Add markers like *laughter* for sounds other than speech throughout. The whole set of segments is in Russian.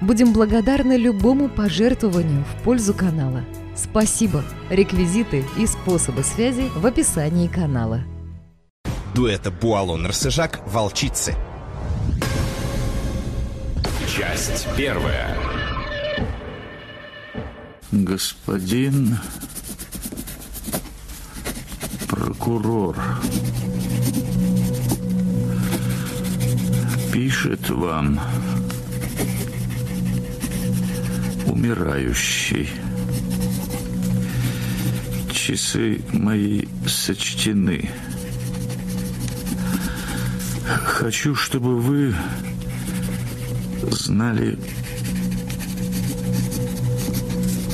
Будем благодарны любому пожертвованию в пользу канала. Спасибо! Реквизиты и способы связи в описании канала. Дуэта Буалон-Рсыжак «Волчицы». Часть первая. Господин прокурор пишет вам умирающий. Часы мои сочтены. Хочу, чтобы вы знали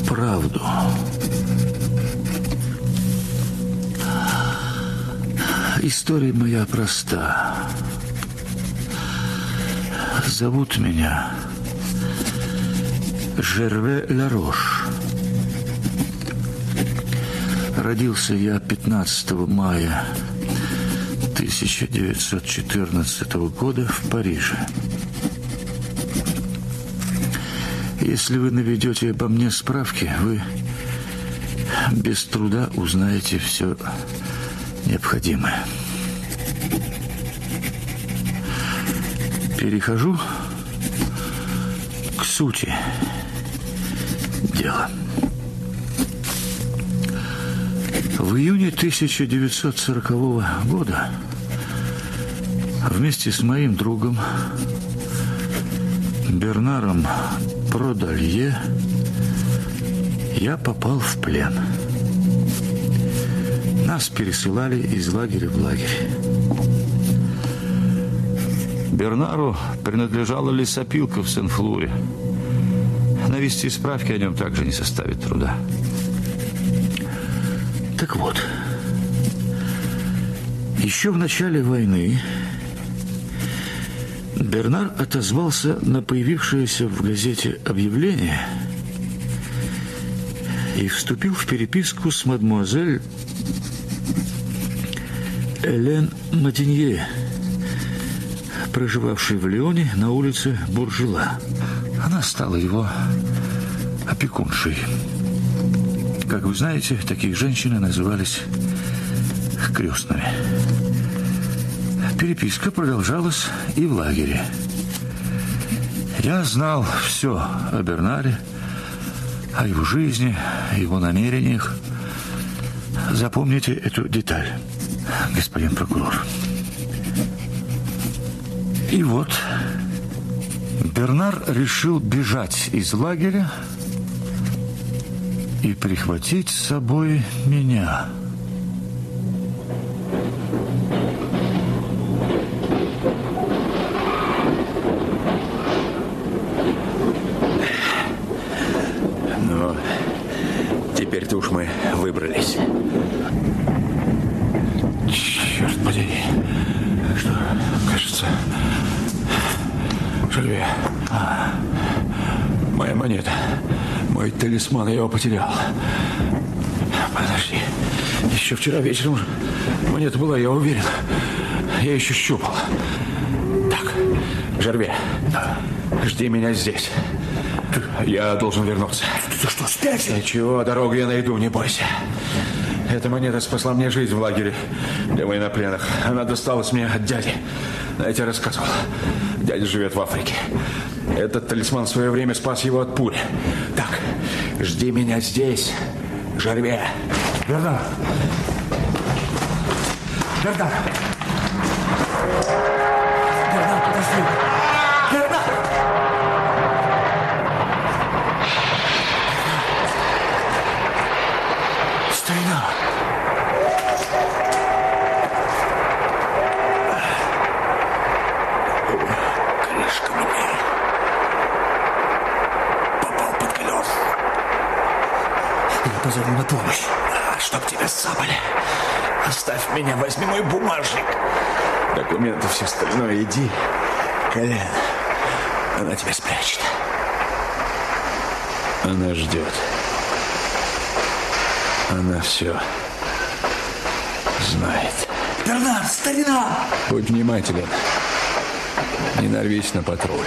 правду. История моя проста. Зовут меня Жерве Ларош. Родился я 15 мая 1914 года в Париже. Если вы наведете обо мне справки, вы без труда узнаете все необходимое. Перехожу к сути дела. В июне 1940 года вместе с моим другом Бернаром Продалье я попал в плен. Нас пересылали из лагеря в лагерь. Бернару принадлежала лесопилка в Сен-Флуре. Навести справки о нем также не составит труда. Так вот, еще в начале войны Бернар отозвался на появившееся в газете объявление и вступил в переписку с мадмуазель Элен Матинье, проживавшей в Лионе на улице Буржела. Она стала его опекуншей. Как вы знаете, такие женщины назывались крестными. Переписка продолжалась и в лагере. Я знал все о Бернаре, о его жизни, о его намерениях. Запомните эту деталь, господин прокурор. И вот Бернар решил бежать из лагеря и прихватить с собой меня. Ну, теперь-то уж мы выбрались. Черт подери. Что, кажется... Жильве. А, моя монета. Мой талисман, я его потерял. Подожди. Еще вчера вечером монета была, я уверен. Я еще щупал. Так, Жерве, жди меня здесь. Я должен вернуться. Ты что, спятил? Ничего, дорогу я найду, не бойся. Эта монета спасла мне жизнь в лагере для военнопленных. Она досталась мне от дяди. Я тебе рассказывал. Дядя живет в Африке. Этот талисман в свое время спас его от пули. Так, жди меня здесь, Жерве. Бернар! Бернар! Бернар, подожди! Бернар! Старина! Крышка мне попал под колес. Позову на помощь. Чтоб тебя сцапали. Оставь меня, возьми мой бумажник. Документы, все остальное, иди. Колен, она тебя спрячет. Она ждет. Она все знает. Бернар, старина! Будь внимателен. Не нарвись на патруль.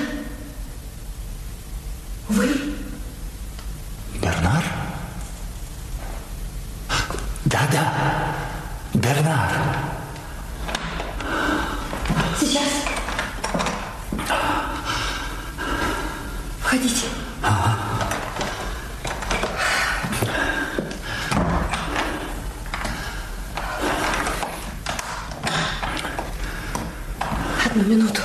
Бернар? Да-да, Бернар. Сейчас. Входите. Одну минуту.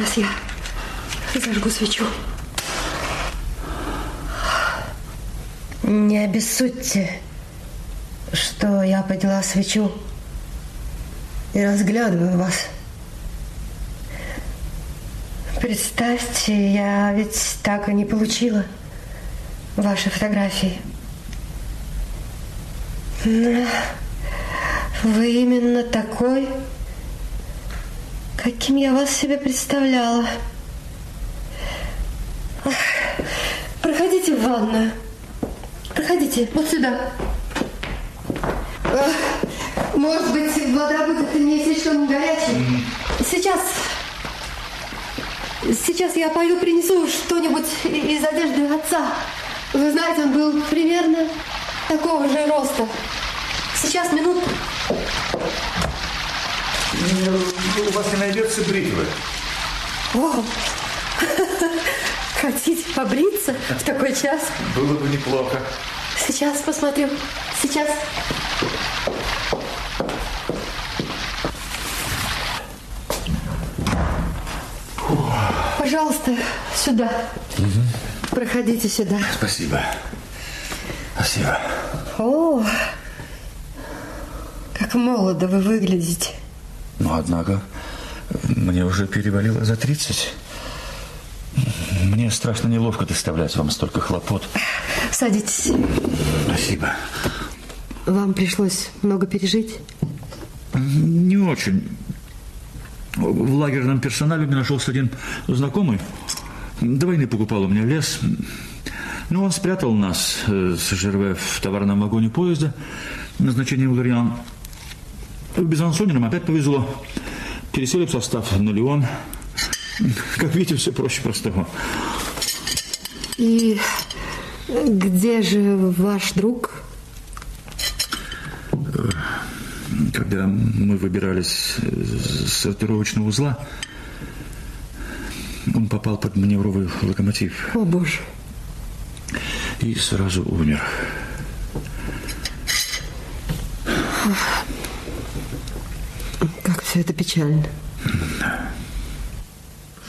Сейчас я зажгу свечу. Не обессудьте, что я подняла свечу и разглядываю вас. Представьте, я ведь так и не получила ваши фотографии. Вы именно такой, каким я вас себе представляла. Проходите в ванную. Проходите, вот сюда. Может быть, вода будет не слишком горячей. Сейчас. Сейчас я пойду принесу что-нибудь из одежды отца. Вы знаете, он был примерно такого же роста. Сейчас, минутку. У вас не найдется бритвы. О, *laughs* хотите побриться в такой час? Было бы неплохо. Сейчас посмотрю. Сейчас. Пожалуйста, сюда. Проходите сюда. Спасибо. Спасибо. О, как молодо вы выглядите. Но, однако, мне уже перевалило за 30. Мне страшно неловко доставлять вам столько хлопот. Садитесь. Спасибо. Вам пришлось много пережить? Не очень. В лагерном персонале меня нашелся один знакомый. До войны покупал у меня лес. Ну, он спрятал нас э, с ЖРВ в товарном вагоне поезда назначением Лориан. В Безансоне нам опять повезло. Пересели в состав на Леон. Как видите, все проще простого. И где же ваш друг? Когда мы выбирались с сортировочного узла, он попал под маневровый локомотив О, боже. и сразу умер. Все это печально.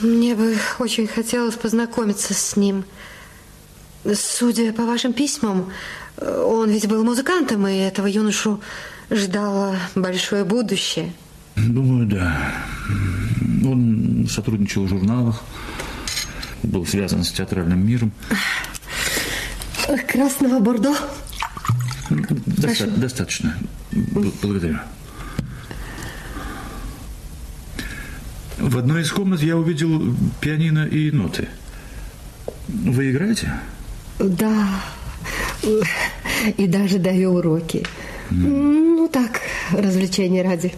Мне бы очень хотелось познакомиться с ним. Судя по вашим письмам, он ведь был музыкантом, и этого юношу ждало большое будущее. Думаю, да. Он сотрудничал в журналах, был связан с театральным миром. Красного бордо? Доста- достаточно. Благодарю. В одной из комнат я увидел пианино и ноты. Вы играете? Да. И даже даю уроки. Ну, так, развлечения ради.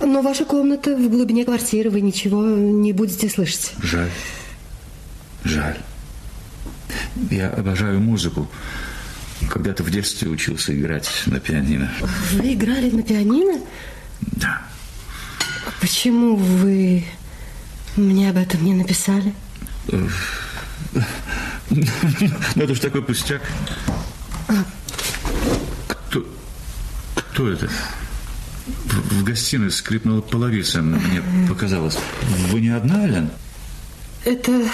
Но ваша комната в глубине квартиры, вы ничего не будете слышать. Жаль. Жаль. Я обожаю музыку. Когда-то в детстве учился играть на пианино. Вы играли на пианино? Да. Почему вы мне об этом не написали? Ну, это ж такой пустяк. Кто, кто это? В, в гостиной скрипнула половица, мне показалось. Вы не одна, Элен? Это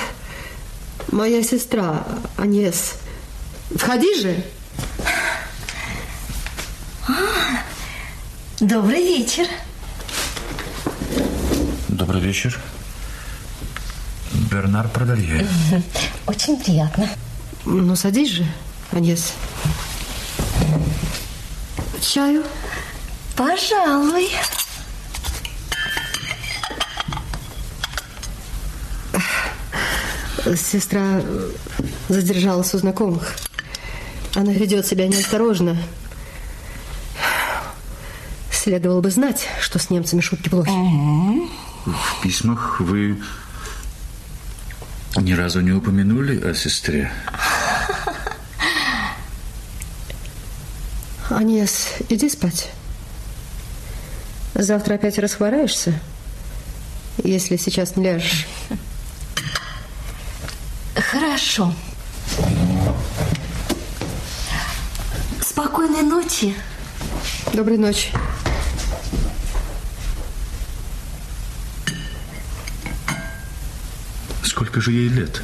моя сестра, Анес. Входи же. Добрый вечер. Добрый вечер. Бернар Продолье. *laughs* Очень приятно. Ну, садись же, Аньес. Чаю? Пожалуй. Сестра задержалась у знакомых. Она ведет себя неосторожно. Следовало бы знать, что с немцами шутки плохи. В письмах вы ни разу не упомянули о сестре. *laughs* Аньес, иди спать. Завтра опять расхвораешься, если сейчас не ляжешь. *laughs* Хорошо. Спокойной ночи. Доброй ночи. Сколько же ей лет?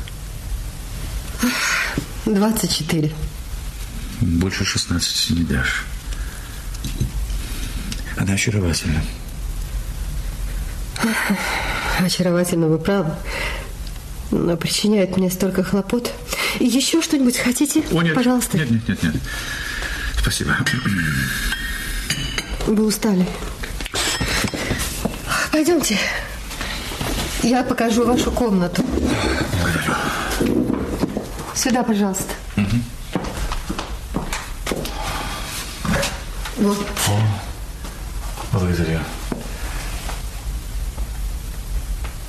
24. Больше 16 не дашь. Она очаровательна. Очаровательно, вы правы. Но причиняет мне столько хлопот. И еще что-нибудь хотите? О, нет. Пожалуйста. Нет, нет, нет, нет. Спасибо. Вы устали. Пойдемте. Я покажу вашу комнату. Сюда, пожалуйста. Вот. Благодарю.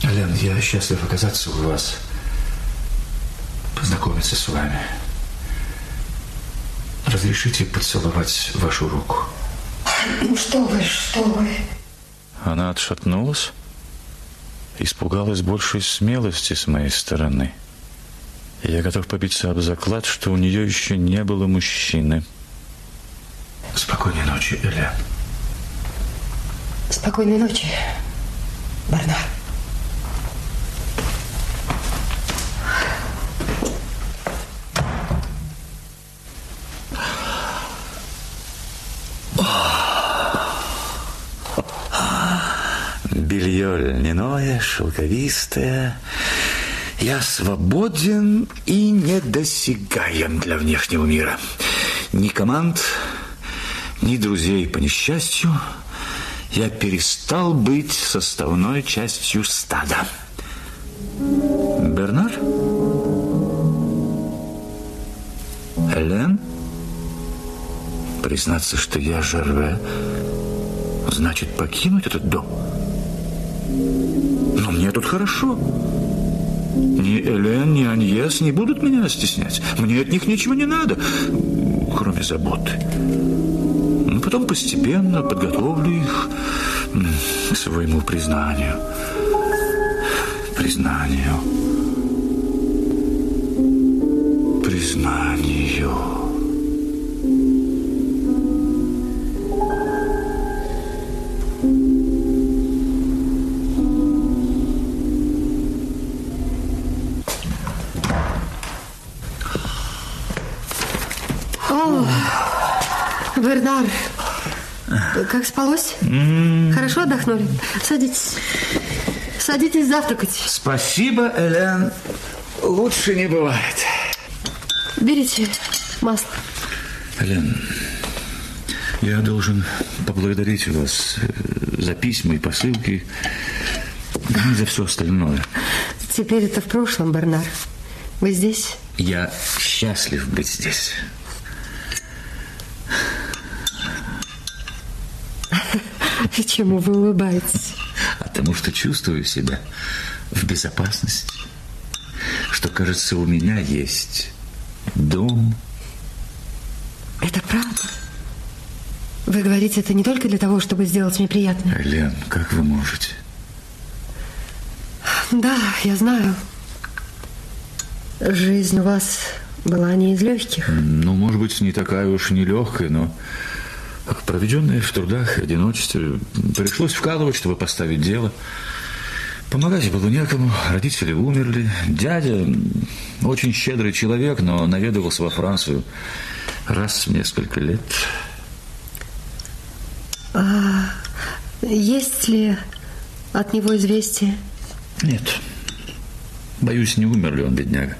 Лен, я счастлив оказаться у вас. Познакомиться с вами. Разрешите поцеловать вашу руку? Ну что вы, что вы. Она отшатнулась, испугалась большей смелости с моей стороны. Я готов побиться об заклад, что у нее еще не было мужчины. Спокойной ночи, Эля. Спокойной ночи, Барнар. Белье льняное, шелковистое. Я свободен и недосягаем для внешнего мира. Ни команд, ни друзей по несчастью. Я перестал быть составной частью стада. Бернар? Элен? Признаться, что я Жерве, значит покинуть этот дом. Но мне тут хорошо. Ни Элен, ни Аньес не будут меня стеснять. Мне от них ничего не надо, кроме заботы. Ну, потом постепенно подготовлю их к своему признанию. Признанию. Признанию. Как спалось? Хорошо отдохнули? Садитесь. Садитесь завтракать. Спасибо, Элен. Лучше не бывает. Берите масло. Элен, я должен поблагодарить вас э, за письма и посылки, и за все остальное. Теперь это в прошлом, Бернар. Вы здесь? Я счастлив быть здесь. И чему вы улыбаетесь? Потому что чувствую себя в безопасности. Что, кажется, у меня есть дом. Это правда. Вы говорите это не только для того, чтобы сделать мне приятно. Элен, как вы можете? Да, я знаю. Жизнь у вас была не из легких. Ну, может быть, не такая уж нелегкая, но проведенная в трудах и одиночестве, пришлось вкалывать, чтобы поставить дело. Помогать было некому, родители умерли. Дядя очень щедрый человек, но наведывался во Францию раз в несколько лет. А Есть ли от него известие? Нет. Боюсь, не умер ли он, бедняга.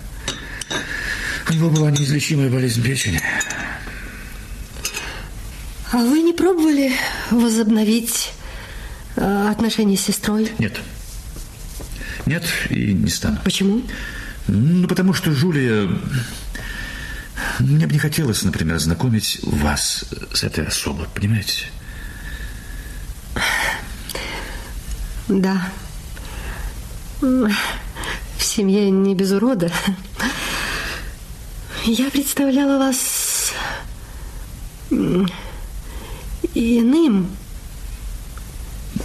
У него была неизлечимая болезнь печени. А вы не пробовали возобновить э, отношения с сестрой? Нет. Нет, и не стану. Почему? Ну, потому что Жулия... Мне бы не хотелось, например, знакомить вас с этой особой, понимаете? Да. В семье не без урода. Я представляла вас м, иным.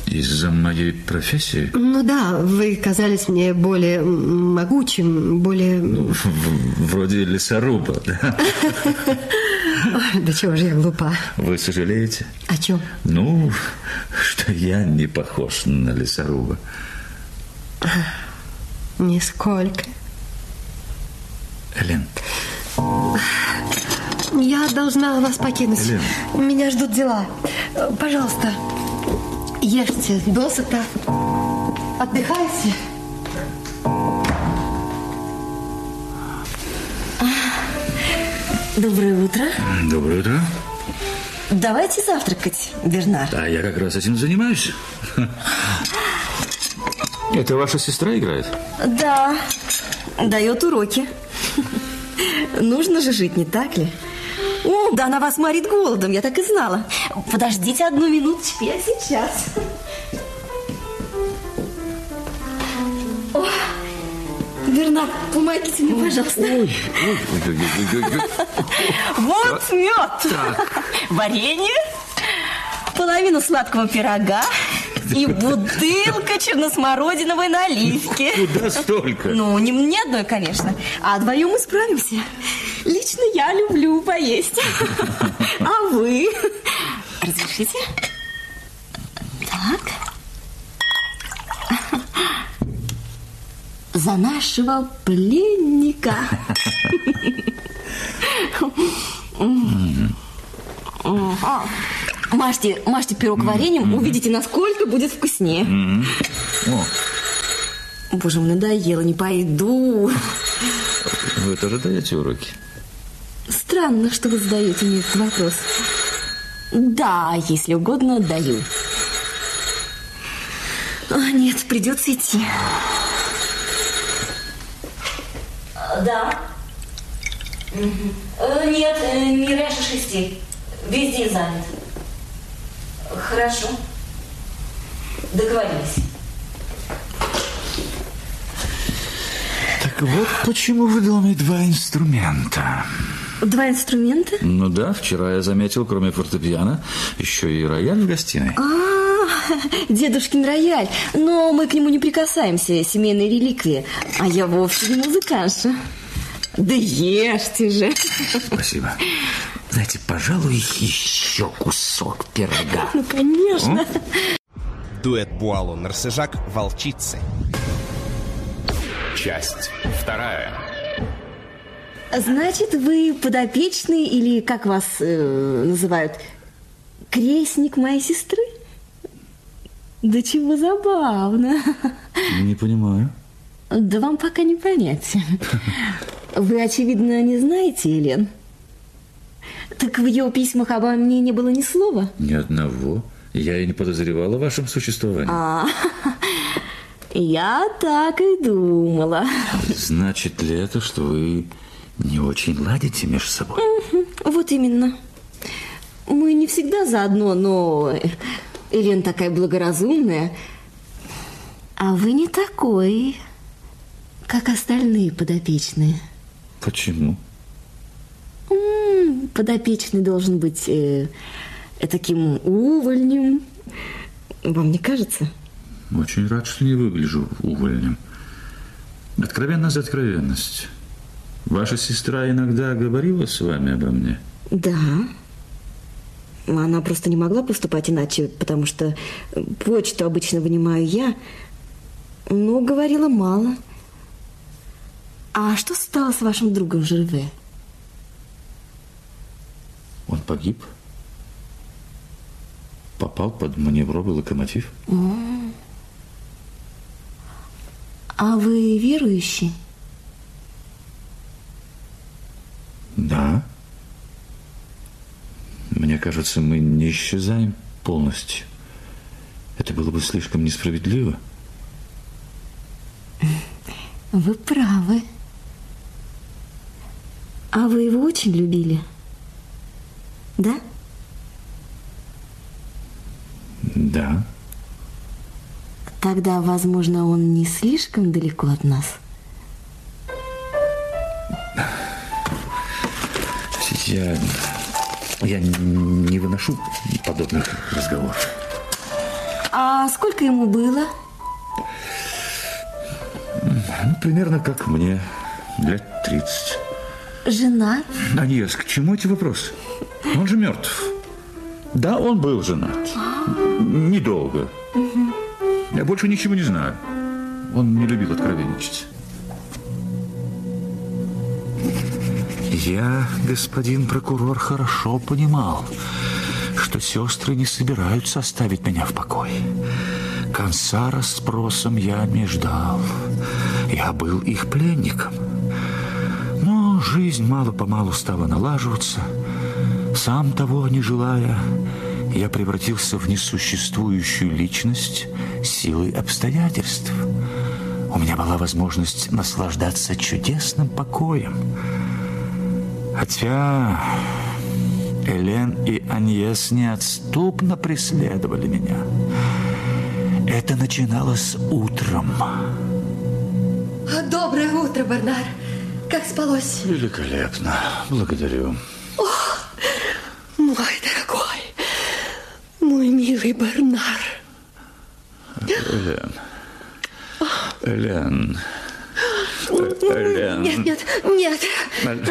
Из-за моей профессии? Ну да, вы казались мне более могучим, более... В- Вроде лесоруба, да? Ой, да чего же я глупа. Вы сожалеете? О чем? Ну, что я не похож на лесоруба. Нисколько. Элен, Я должна вас покинуть. Елена. Меня ждут дела. Пожалуйста, ешьте досыта. Отдыхайте. Доброе утро. доброе утро. Давайте завтракать, Бернар. А я как раз этим занимаюсь. Это ваша сестра играет? Да, дает уроки. Нужно же жить, не так ли? О, да она вас морит голодом, я так и знала. Подождите одну минуточку, я сейчас. О, Бернар, помогите мне, пожалуйста. Вот мед, варенье, половину сладкого пирога и *laughs* бутылка черносмородиновой наливки. Куда столько? Ну, не мне одной, конечно, а вдвоем мы справимся. Лично я люблю поесть. А вы? Разрешите? Так. За нашего пленника. Мажьте, мажьте пирог вареньем, увидите, насколько будет вкуснее. Боже, мне надоело, не пойду. вы тоже даете уроки? Странно, что вы задаете мне этот вопрос. Да, если угодно, даю. А, нет, придется идти. Да. Э, Нет, э, не раньше шести. Весь день занят. Хорошо. Договорились. Так вот, почему выдал мне два инструмента. Два инструмента? Ну да, вчера я заметил, кроме фортепиано, еще и рояль в гостиной. А, дедушкин рояль. Но мы к нему не прикасаемся, семейные реликвии. А я вовсе не музыкантша. Да ешьте же. Спасибо. Знаете, пожалуй, еще кусок пирога. Ну, конечно. Дуэт Буало-Нарсежак «Волчицы». Часть вторая. Значит, вы подопечный или, как вас э, называют, крестник моей сестры? Да чего забавно. Не понимаю. Да вам пока не понять. Вы, очевидно, не знаете, Елен? Так в ее письмах обо мне не было ни слова. Ни одного. Я и не подозревал о вашем существовании. А, я так и думала. Значит ли это, что вы не очень ладите между собой? Вот именно. Мы не всегда заодно, но Елена такая благоразумная. А вы не такой, как остальные подопечные. Почему? Подопечный должен быть э, таким увольнем. Вам не кажется? Очень рад, что не выгляжу увольнем. Откровенность за откровенность. Ваша сестра иногда говорила с вами обо мне? Да. Она просто не могла поступать иначе, потому что почту обычно вынимаю я, но говорила мало. А что стало с вашим другом Жерве? Он погиб? По попал под маневровый локомотив. А вы верующий? Да. Мне кажется, мы не исчезаем полностью. Это было бы слишком несправедливо. Вы правы. А вы его очень любили? Да? Да. Тогда, возможно, он не слишком далеко от нас. Я, я не выношу подобных разговоров. А сколько ему было? Ну, примерно как мне, лет 30. Жена? Аньес, к чему эти вопросы? Он же мертв. Да, он был женат. Недолго. Я больше ничего не знаю. Он не любил откровенничать. Я, господин прокурор, хорошо понимал, что сестры не собираются оставить меня в покое. Конца расспросом я не ждал. Я был их пленником. Но жизнь мало-помалу стала налаживаться. Сам того не желая, я превратился в несуществующую личность силой обстоятельств. У меня была возможность наслаждаться чудесным покоем. Хотя Элен и Аньес неотступно преследовали меня. Это начиналось утром. Доброе утро, Бернар. Как спалось? Великолепно. Благодарю. Мой дорогой, мой милый Бернар. Элен. Элен. Нет, нет, нет.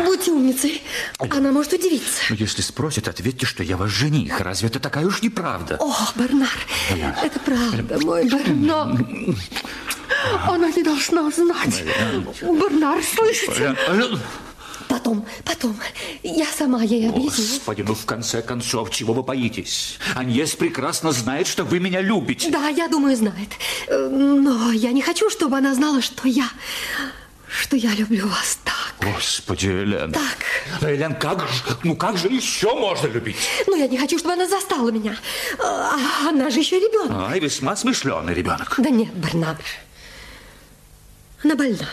Будьте умницей. Она может удивиться. Ну, если спросит, ответьте, что я ваш жених. Разве это такая уж неправда? О, Бернар, это правда, мой Бернар. Она не должна знать. Бернар, слышите? Потом, потом, я сама ей объясню. Господи, ну в конце концов, чего вы боитесь? Аньес прекрасно знает, что вы меня любите. Да, я думаю, знает. Э, Но я не хочу, чтобы она знала, что я... Что я люблю вас так. Господи, Элен. Так. Элен, как же, ну как же еще можно любить? Но я не хочу, чтобы она застала меня. А она же еще ребенок. Ай, весьма смышленый ребенок. Да нет, Барнаб. Она больна.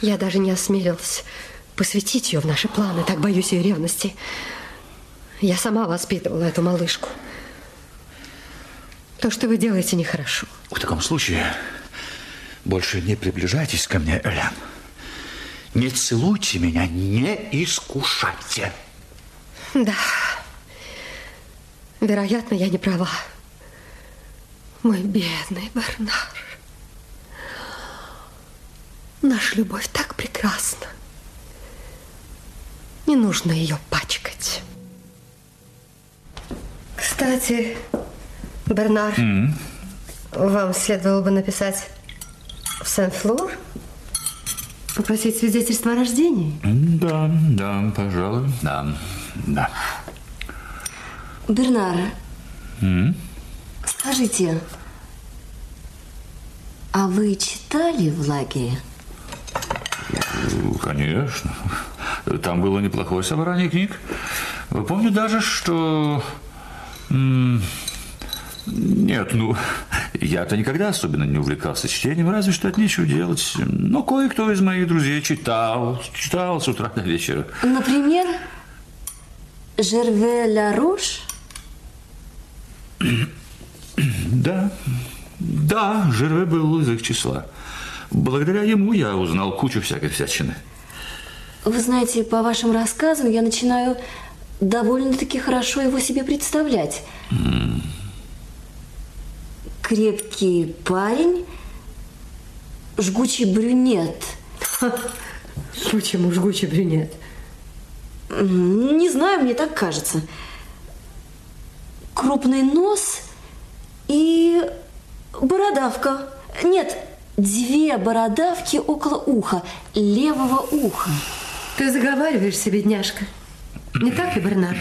Я даже не осмелилась посвятить ее в наши планы. Так боюсь ее ревности. Я сама воспитывала эту малышку. То, что вы делаете, нехорошо. В таком случае больше не приближайтесь ко мне, Элен. Не целуйте меня, не искушайте. Да. Вероятно, я не права. Мой бедный Бернар. Наша любовь так прекрасна. Не нужно ее пачкать. Кстати, Бернар, вам следовало бы написать в Сен-Флор, попросить свидетельство о рождении. Да, да, пожалуй, да, да. Бернар, скажите, а вы читали в лагере? Ну, Конечно. Там было неплохое собрание книг. Помню даже, что... Нет, ну, я-то никогда особенно не увлекался чтением, разве что от нечего делать. Но кое-кто из моих друзей читал, читал с утра до вечера. Например, Жерве Ларош? Да, да, Жерве был из их числа. Благодаря ему я узнал кучу всякой всячины. Вы знаете, по вашим рассказам я начинаю довольно-таки хорошо его себе представлять. Крепкий парень, жгучий брюнет. Почему жгучий брюнет? Не знаю, мне так кажется. Крупный нос и бородавка. Нет, две бородавки около уха, левого уха. Ты заговариваешься, бедняжка. Не так ли, Бернард?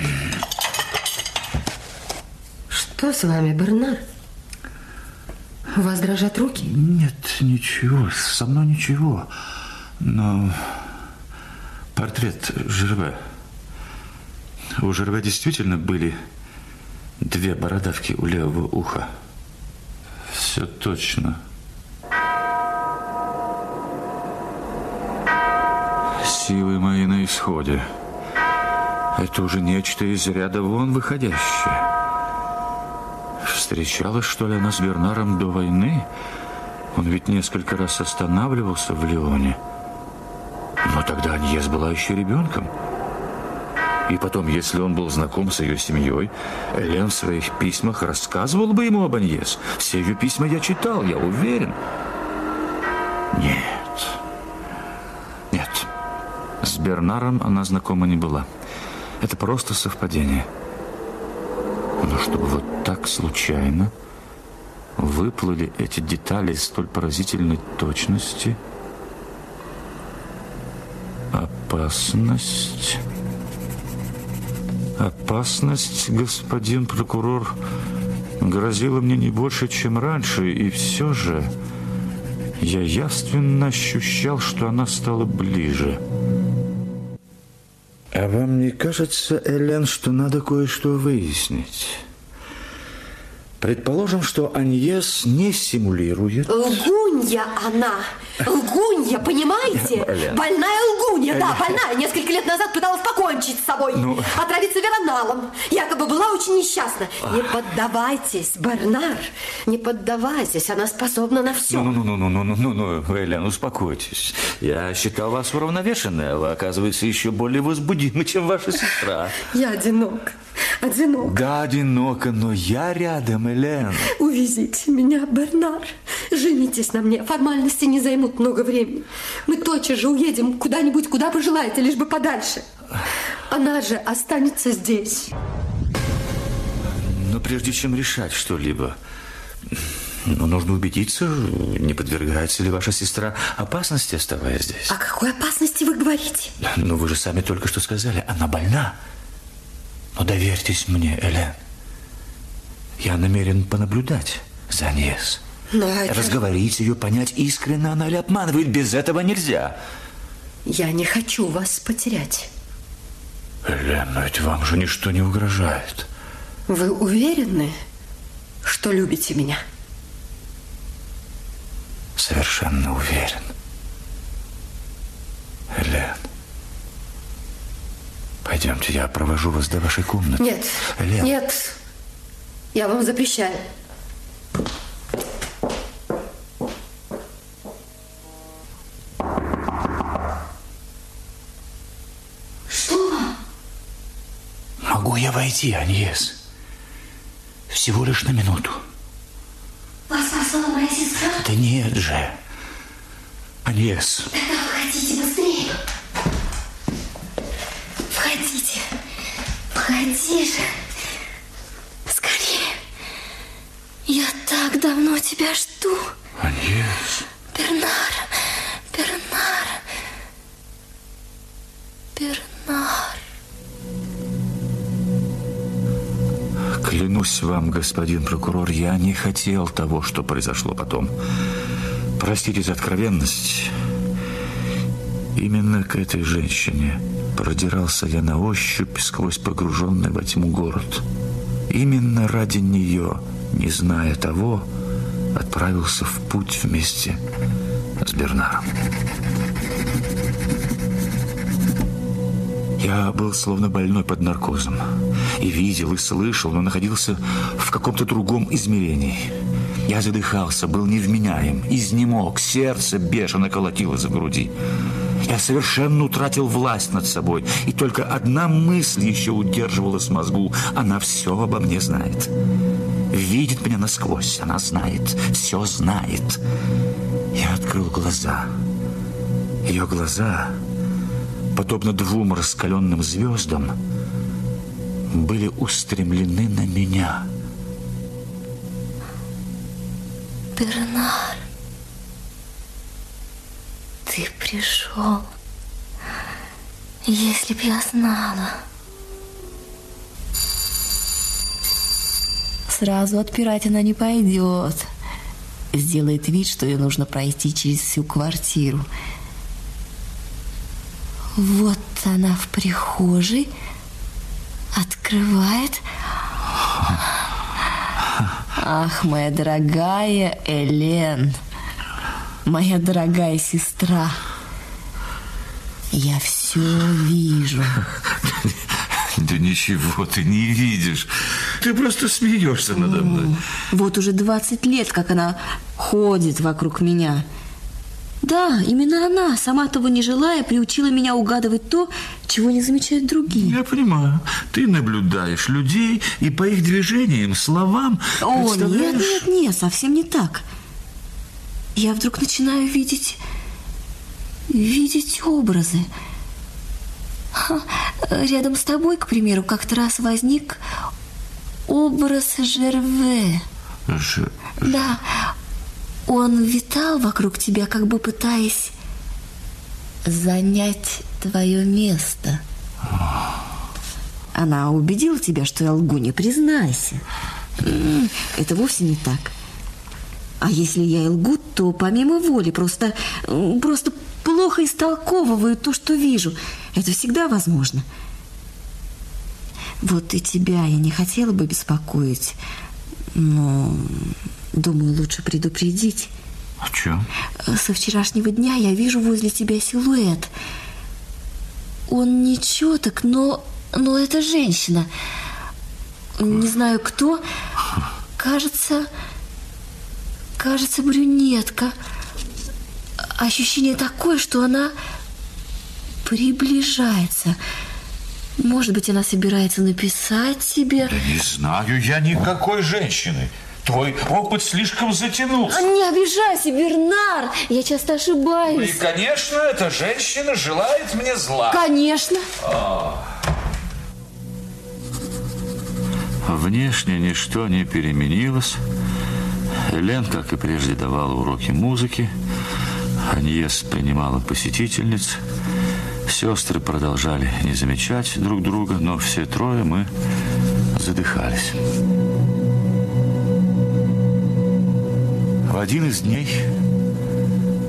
Что с вами, Бернар? У вас дрожат руки? Нет, ничего, со мной ничего. Но портрет Жерве. У Жерве действительно были две бородавки у левого уха. Все точно. Силы мои на исходе. Это уже нечто из ряда вон выходящее. Встречалась, что ли, она с Бернаром до войны? Он ведь несколько раз останавливался в Лионе. Но тогда Аньес была еще ребенком. И потом, если он был знаком с ее семьей, Элен в своих письмах рассказывал бы ему об Аньес. Все ее письма я читал, я уверен. Нет. Нет. С Бернаром она знакома не была. Это просто совпадение. Но чтобы вот так случайно выплыли эти детали столь поразительной точности... Опасность... Опасность, господин прокурор, грозила мне не больше, чем раньше, и все же я явственно ощущал, что она стала ближе. А вам не кажется, Элен, что надо кое-что выяснить? Предположим, что Аньес не симулирует... Лгунья она! Лгунья, понимаете? *laughs* Элен. Больная лгунья, да, больная. Несколько лет назад пыталась покончить с собой. Ну. Отравиться вероналом. Якобы была очень несчастна. Не поддавайтесь, Бернар. Не поддавайтесь, она способна на все. Ну, ну, ну, ну, ну, ну, ну, ну, Элен, успокойтесь. Я считал вас уравновешенной, а вы, оказывается, еще более возбудимы, чем ваша сестра. Я одинок. *laughs* Одинок. Да, одиноко, но я рядом, Элен. Увезите меня, Бернар. Женитесь на мне. Формальности не займут много времени. Мы тотчас же уедем куда-нибудь, куда пожелаете, лишь бы подальше. Она же останется здесь. Но прежде чем решать что-либо, ну, нужно убедиться, не подвергается ли ваша сестра опасности, оставаясь здесь. О какой опасности вы говорите? Но вы же сами только что сказали, она больна. Но доверьтесь мне, Элен. Я намерен понаблюдать за Аньес. Но это- Разговорить ее, понять, искренне она или обманывает. Без этого нельзя. Я не хочу вас потерять. Элен, но ведь вам же ничто не угрожает. Вы уверены, что любите меня? Совершенно уверен. Элен. Пойдемте, я провожу вас до вашей комнаты. Нет, Элен. нет. Я вам запрещаю. Могу я войти, Аньес? Всего лишь на минуту. Вас послала моя сестра? Да нет же. Аньес, Тогда входите быстрее. Входите. Же. Скорее. Я так давно тебя жду. Аньес. Бернар. Бернар. Бернар. Клянусь вам, господин прокурор, я не хотел того, что произошло потом. Простите за откровенность. Именно к этой женщине продирался я на ощупь сквозь погруженный во тьму город. Именно ради нее, не зная того, отправился в путь вместе с Бернаром. Я был словно больной под наркозом. И видел, и слышал, но находился в каком-то другом измерении. Я задыхался, был невменяем, изнемог, сердце бешено колотилось в груди. Я совершенно утратил власть над собой, и только одна мысль еще удерживалась в мозгу. Она все обо мне знает. Видит меня насквозь, она знает, все знает. Я открыл глаза. Ее глаза подобно двум раскаленным звездам, были устремлены на меня. Бернар. Пришел. Если б я знала. Сразу отпирать она не пойдет. Сделает вид, что ей нужно пройти через всю квартиру. Вот она в прихожей открывает. Ах, моя дорогая Элен, моя дорогая сестра, я все вижу. *laughs* Да ничего ты не видишь. Ты просто смеешься надо мной. Вот уже 20 лет, как она ходит вокруг меня. Да, именно она, сама того не желая, приучила меня угадывать то, чего не замечают другие. Я понимаю. Ты наблюдаешь людей и по их движениям, словам О, нет, нет, нет, совсем не так. Я вдруг начинаю видеть... видеть образы. Рядом с тобой, к примеру, как-то раз возник образ Жерве. Ж... Да, он витал вокруг тебя, как бы пытаясь занять твое место. Она убедила тебя, что я лгу, не признайся. Это вовсе не так. А если я и лгу, то помимо воли просто, просто плохо истолковываю то, что вижу. Это всегда возможно. Вот и тебя я не хотела бы беспокоить, но думаю, лучше предупредить. О чем? Со вчерашнего дня я вижу возле тебя силуэт. Он не четок, но, но это женщина. Не знаю кто. *laughs* Кажется, кажется, брюнетка. Ощущение такое, что она приближается. Может быть, она собирается написать себе... Да не знаю я никакой женщины. Твой опыт слишком затянулся. Не обижайся, Бернар. Я часто ошибаюсь. Ну и, конечно, эта женщина желает мне зла. Конечно. А. Внешне ничто не переменилось. Лен, как и прежде, давала уроки музыки. Аньес принимала посетительниц. Сестры продолжали не замечать друг друга, но все трое мы задыхались. В один из дней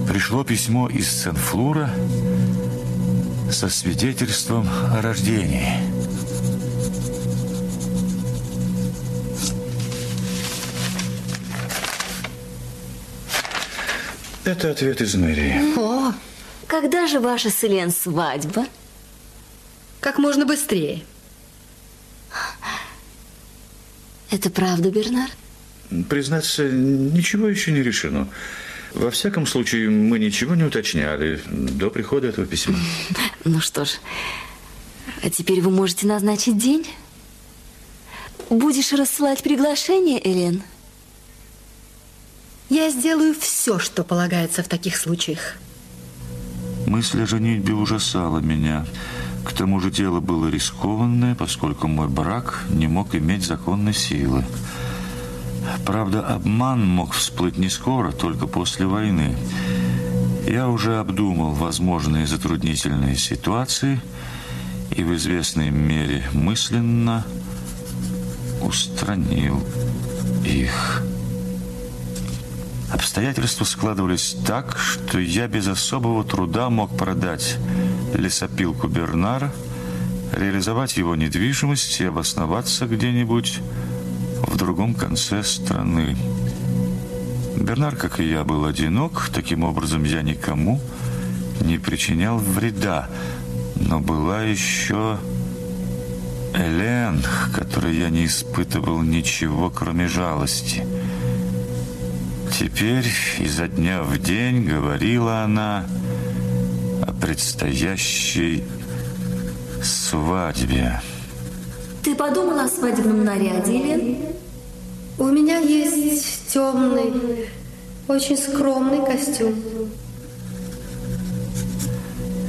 пришло письмо из Сен-Флура со свидетельством о рождении. Это ответ из мэрии. О, Когда же ваша с Элен свадьба? как можно быстрее. Это правда, Бернар? Признаться, ничего еще не решено. Во всяком случае, мы ничего не уточняли до прихода этого письма. *laughs* Ну что ж, а теперь вы можете назначить день? Будешь рассылать приглашение, Элен? Я сделаю все, что полагается в таких случаях. Мысль о женитьбе ужасала меня. К тому же дело было рискованное, поскольку мой брак не мог иметь законной силы. Правда, обман мог всплыть не скоро, только после войны. Я уже обдумал возможные затруднительные ситуации и в известной мере мысленно устранил их. Обстоятельства складывались так, что я без особого труда мог продать лесопилку Бернара, реализовать его недвижимость и обосноваться где-нибудь в другом конце страны. Бернар, как и я, был одинок, таким образом я никому не причинял вреда, но была еще Элен, которой я не испытывал ничего, кроме жалости. Теперь изо дня в день говорила она о предстоящей свадьбе. Ты подумала о свадебном наряде, Элен? У меня есть темный, очень скромный костюм.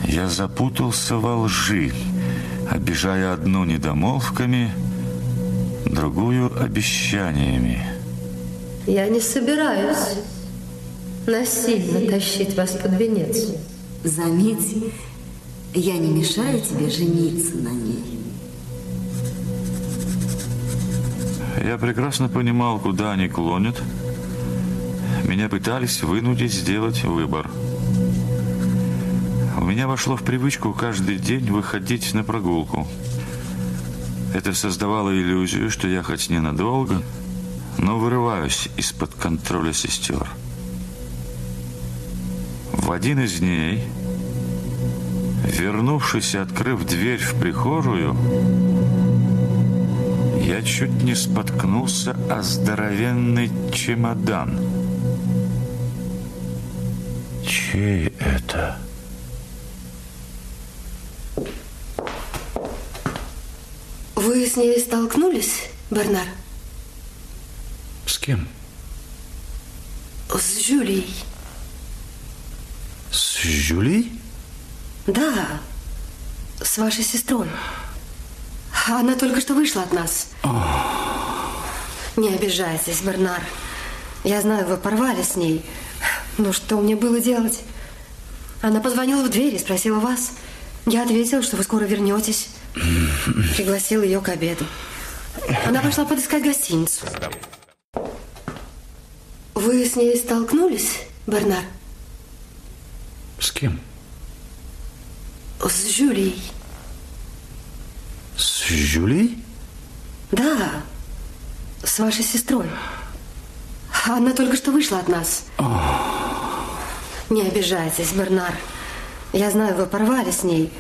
Я запутался во лжи, обижая одну недомолвками, другую обещаниями. Я не собираюсь насильно тащить вас под венец. Заметь, я не мешаю тебе жениться на ней. Я прекрасно понимал, куда они клонят. Меня пытались вынудить сделать выбор. У меня вошло в привычку каждый день выходить на прогулку. Это создавало иллюзию, что я хоть ненадолго, но вырываюсь из-под контроля сестер. В один из дней, вернувшись и открыв дверь в прихожую, я чуть не споткнулся о здоровенный чемодан. Чей это? Вы с ней столкнулись, Бернар? С кем? С Жюлей. С Жюлей? Да, с вашей сестрой. Она только что вышла от нас. Не обижайтесь, Бернар. Я знаю, вы порвали с ней. Ну, что мне было делать? Она позвонила в дверь и спросила вас. Я ответила, что вы скоро вернетесь. *laughs* Пригласил ее к обеду. Она пошла подыскать гостиницу. Вы с ней столкнулись, Бернар? С кем? С Жюлей. С Жюлей? Да, с вашей сестрой. Она только что вышла от нас. Не обижайтесь, Бернар. Я знаю, вы порвали с ней.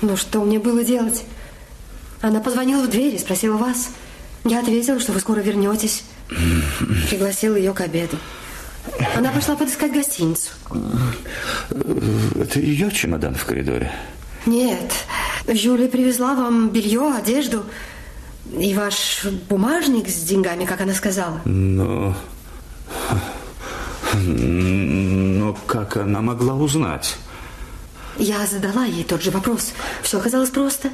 Ну, что мне было делать? Она позвонила в дверь и спросила вас. Я ответила, что вы скоро вернетесь. Пригласил ее к обеду. Она пошла подыскать гостиницу. Это ее чемодан в коридоре? Нет, Жюля привезла вам белье, одежду и ваш бумажник с деньгами, как она сказала. Но... Но как она могла узнать? Я задала ей тот же вопрос. Все оказалось просто.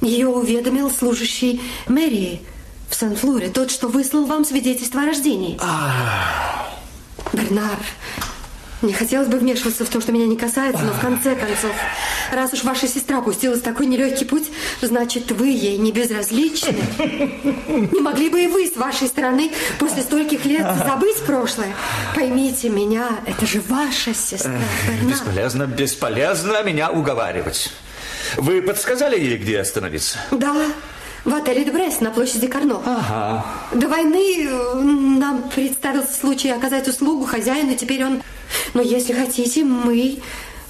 Ее уведомил служащий мэрии в Сен-Флоре, тот, что выслал вам свидетельство о рождении. Бернар, не хотелось бы вмешиваться в то, что меня не касается, но в конце концов, раз уж ваша сестра пустилась в такой нелегкий путь, значит, вы ей не безразличны. Не могли бы и вы с вашей стороны после стольких лет забыть прошлое? Поймите меня, это же ваша сестра, Бернар. Бесполезно, бесполезно меня уговаривать. Вы подсказали ей, где остановиться? Да, в отеле Дебрес на площади Карно. Ага. До войны э, нам представился случай оказать услугу хозяину, теперь он... Но если хотите, мы...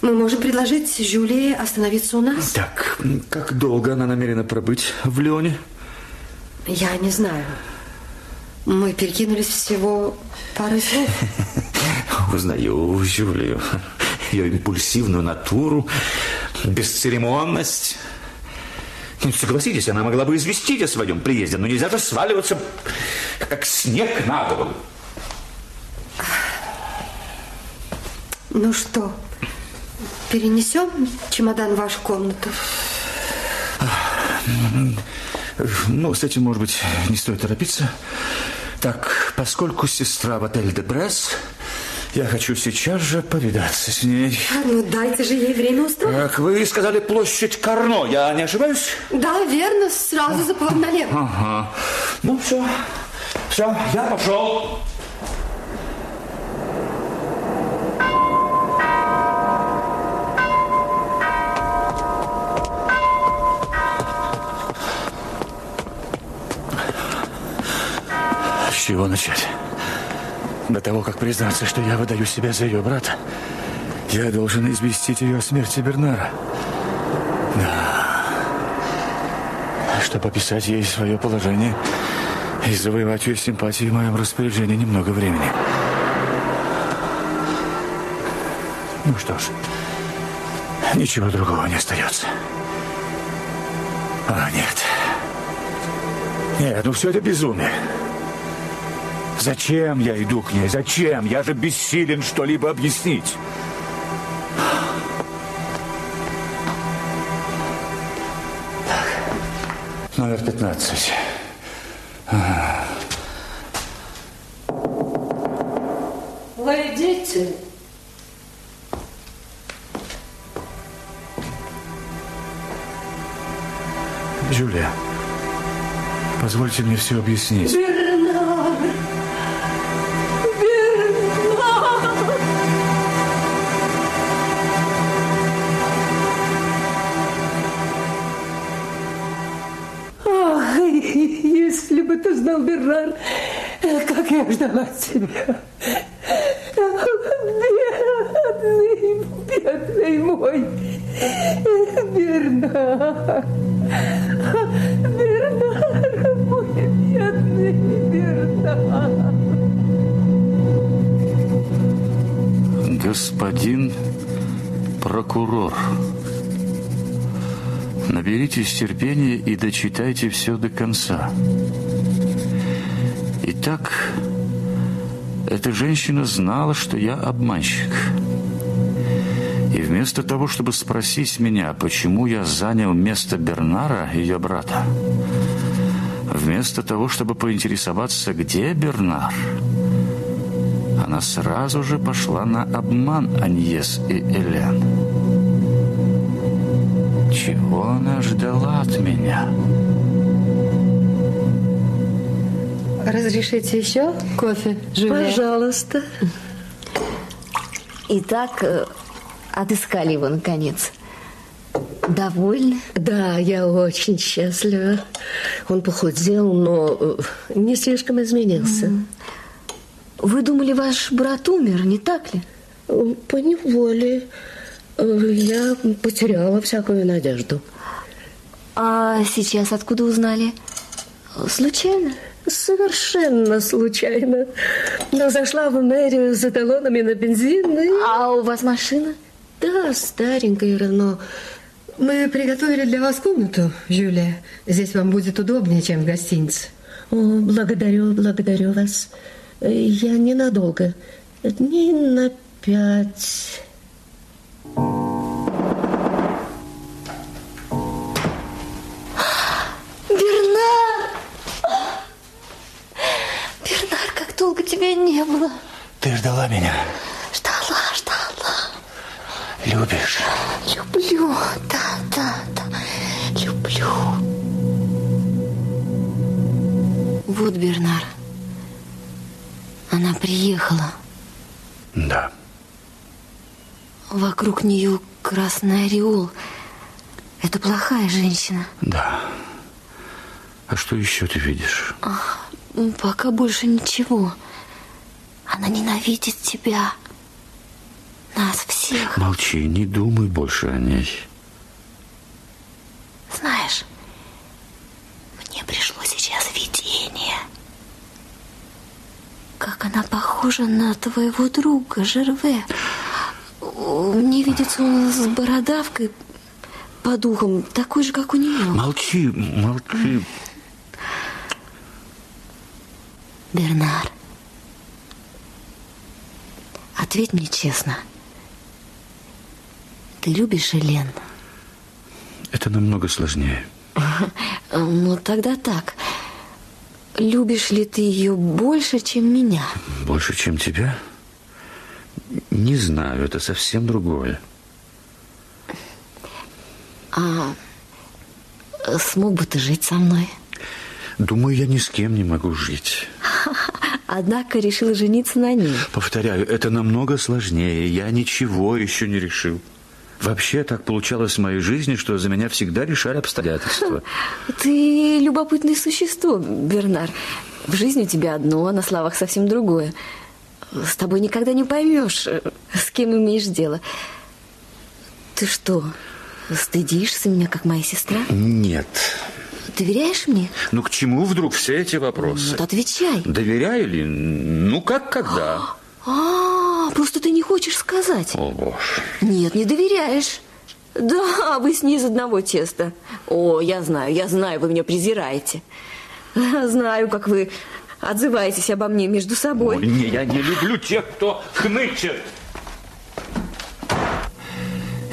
Мы можем предложить Жюлии остановиться у нас. Так, как долго она намерена пробыть в Леоне? Я не знаю. Мы перекинулись всего парой слов. *laughs* Узнаю Жюлию. Ее импульсивную натуру, бесцеремонность. Ну, согласитесь, она могла бы известить о своем приезде, но нельзя же сваливаться, как снег на голову. Ну что, перенесем чемодан в вашу комнату? Ну, с этим, может быть, не стоит торопиться. Так, поскольку сестра в отеле Дебрес, я хочу сейчас же повидаться с ней. А, ну дайте же ей время устроить. Так, вы сказали площадь Карно, я не ошибаюсь? Да, верно, сразу за поворот налево. Ага. Ну, все. Все, я пошел. С чего начать? До того, как признаться, что я выдаю себя за ее брата, я должен известить ее о смерти Бернара. Да. Чтобы описать ей свое положение и завоевать ее симпатии в моем распоряжении немного времени. Ну что ж, ничего другого не остается. А, нет. Нет, ну все это безумие. Зачем я иду к ней? Зачем? Я же бессилен что-либо объяснить. Так. Номер 15. Ага. Войдите. Джулия, позвольте мне все объяснить. Ждала тебя. Бедный, бедный мой Бернар. Бернар, мой бедный Бернар. Господин прокурор, наберитесь терпения и дочитайте все до конца. Итак, эта женщина знала, что я обманщик. И вместо того, чтобы спросить меня, почему я занял место Бернара, ее брата, вместо того, чтобы поинтересоваться, где Бернар, она сразу же пошла на обман Аньес и Элен. Чего она ждала от меня? Разрешите еще кофе, Жюля? Пожалуйста. Итак, э, отыскали его наконец. Довольны? Да, я очень счастлива. Он похудел, но э, не слишком изменился. Вы думали, ваш брат умер, не так ли? По неволе э, я потеряла всякую надежду. А сейчас откуда узнали? Случайно? Совершенно случайно. Но зашла в мэрию за талонами на бензин и... А у вас машина? Да, старенькая Рено. Мы приготовили для вас комнату, Жюля. Здесь вам будет удобнее, чем в гостинице. О, благодарю, благодарю вас. Я ненадолго. Дней на пять. Долго тебя не было. Ты ждала меня? Ждала, ждала. Любишь? Люблю, да, да, да. Люблю. Вот Бернар. Она приехала. Да. Вокруг нее красный ореол. Это плохая женщина. Да. А что еще ты видишь? М, Пока больше ничего. Она ненавидит тебя. Нас всех. Молчи, не думай больше о ней. Знаешь, мне пришло сейчас видение. Как она похожа на твоего друга, Жерве. Мне видится он с бородавкой по духам, такой же, как у нее. Молчи, молчи. Бернар, ответь мне честно. Ты любишь Элен? Это намного сложнее. *laughs* Ну, тогда так. Любишь ли ты ее больше, чем меня? Больше, чем тебя? Не знаю, это совсем другое. А смог бы ты жить со мной? Думаю, я ни с кем не могу жить. *laughs* Однако решила жениться на ней. Повторяю, это намного сложнее. Я ничего еще не решил. Вообще так получалось в моей жизни, что за меня всегда решали обстоятельства. *laughs* Ты любопытное существо, Бернар. В жизни у тебя одно, а на словах совсем другое. С тобой никогда не поймешь, с кем имеешь дело. Ты что, стыдишься меня, как моя сестра? Нет. Доверяешь мне? Ну к чему вдруг все эти вопросы? Вот отвечай. Доверяю ли? Ну как когда? *gasps* А, просто ты не хочешь сказать. О, боже. Нет, не доверяешь. Да, *laughs* вы с ней из одного теста. О, я знаю, я знаю, вы меня презираете. *laughs* Знаю, как вы отзываетесь обо мне между собой. Ой, не, я не люблю тех, кто хнычет.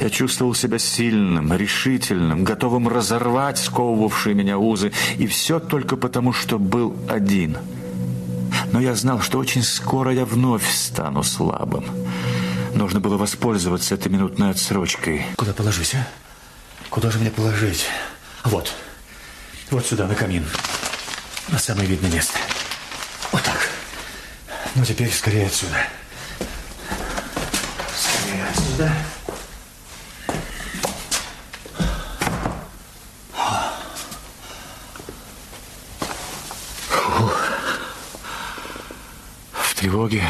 Я чувствовал себя сильным, решительным, готовым разорвать сковывавшие меня узы. И все только потому, что был один. Но я знал, что очень скоро я вновь стану слабым. Нужно было воспользоваться этой минутной отсрочкой. Куда положить, а? Куда же мне положить? Вот. Вот сюда, на камин. На самое видное место. Вот так. Ну, теперь скорее отсюда. Скорее отсюда. Тревоги.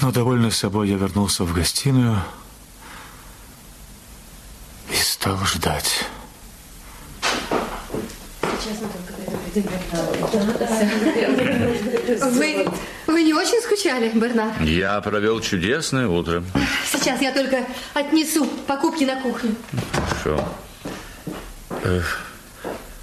Но, довольный собой, я вернулся в гостиную и стал ждать. Вы, вы не очень скучали, Бернар? Я провел чудесное утро. Сейчас я только отнесу покупки на кухню. Хорошо. Э,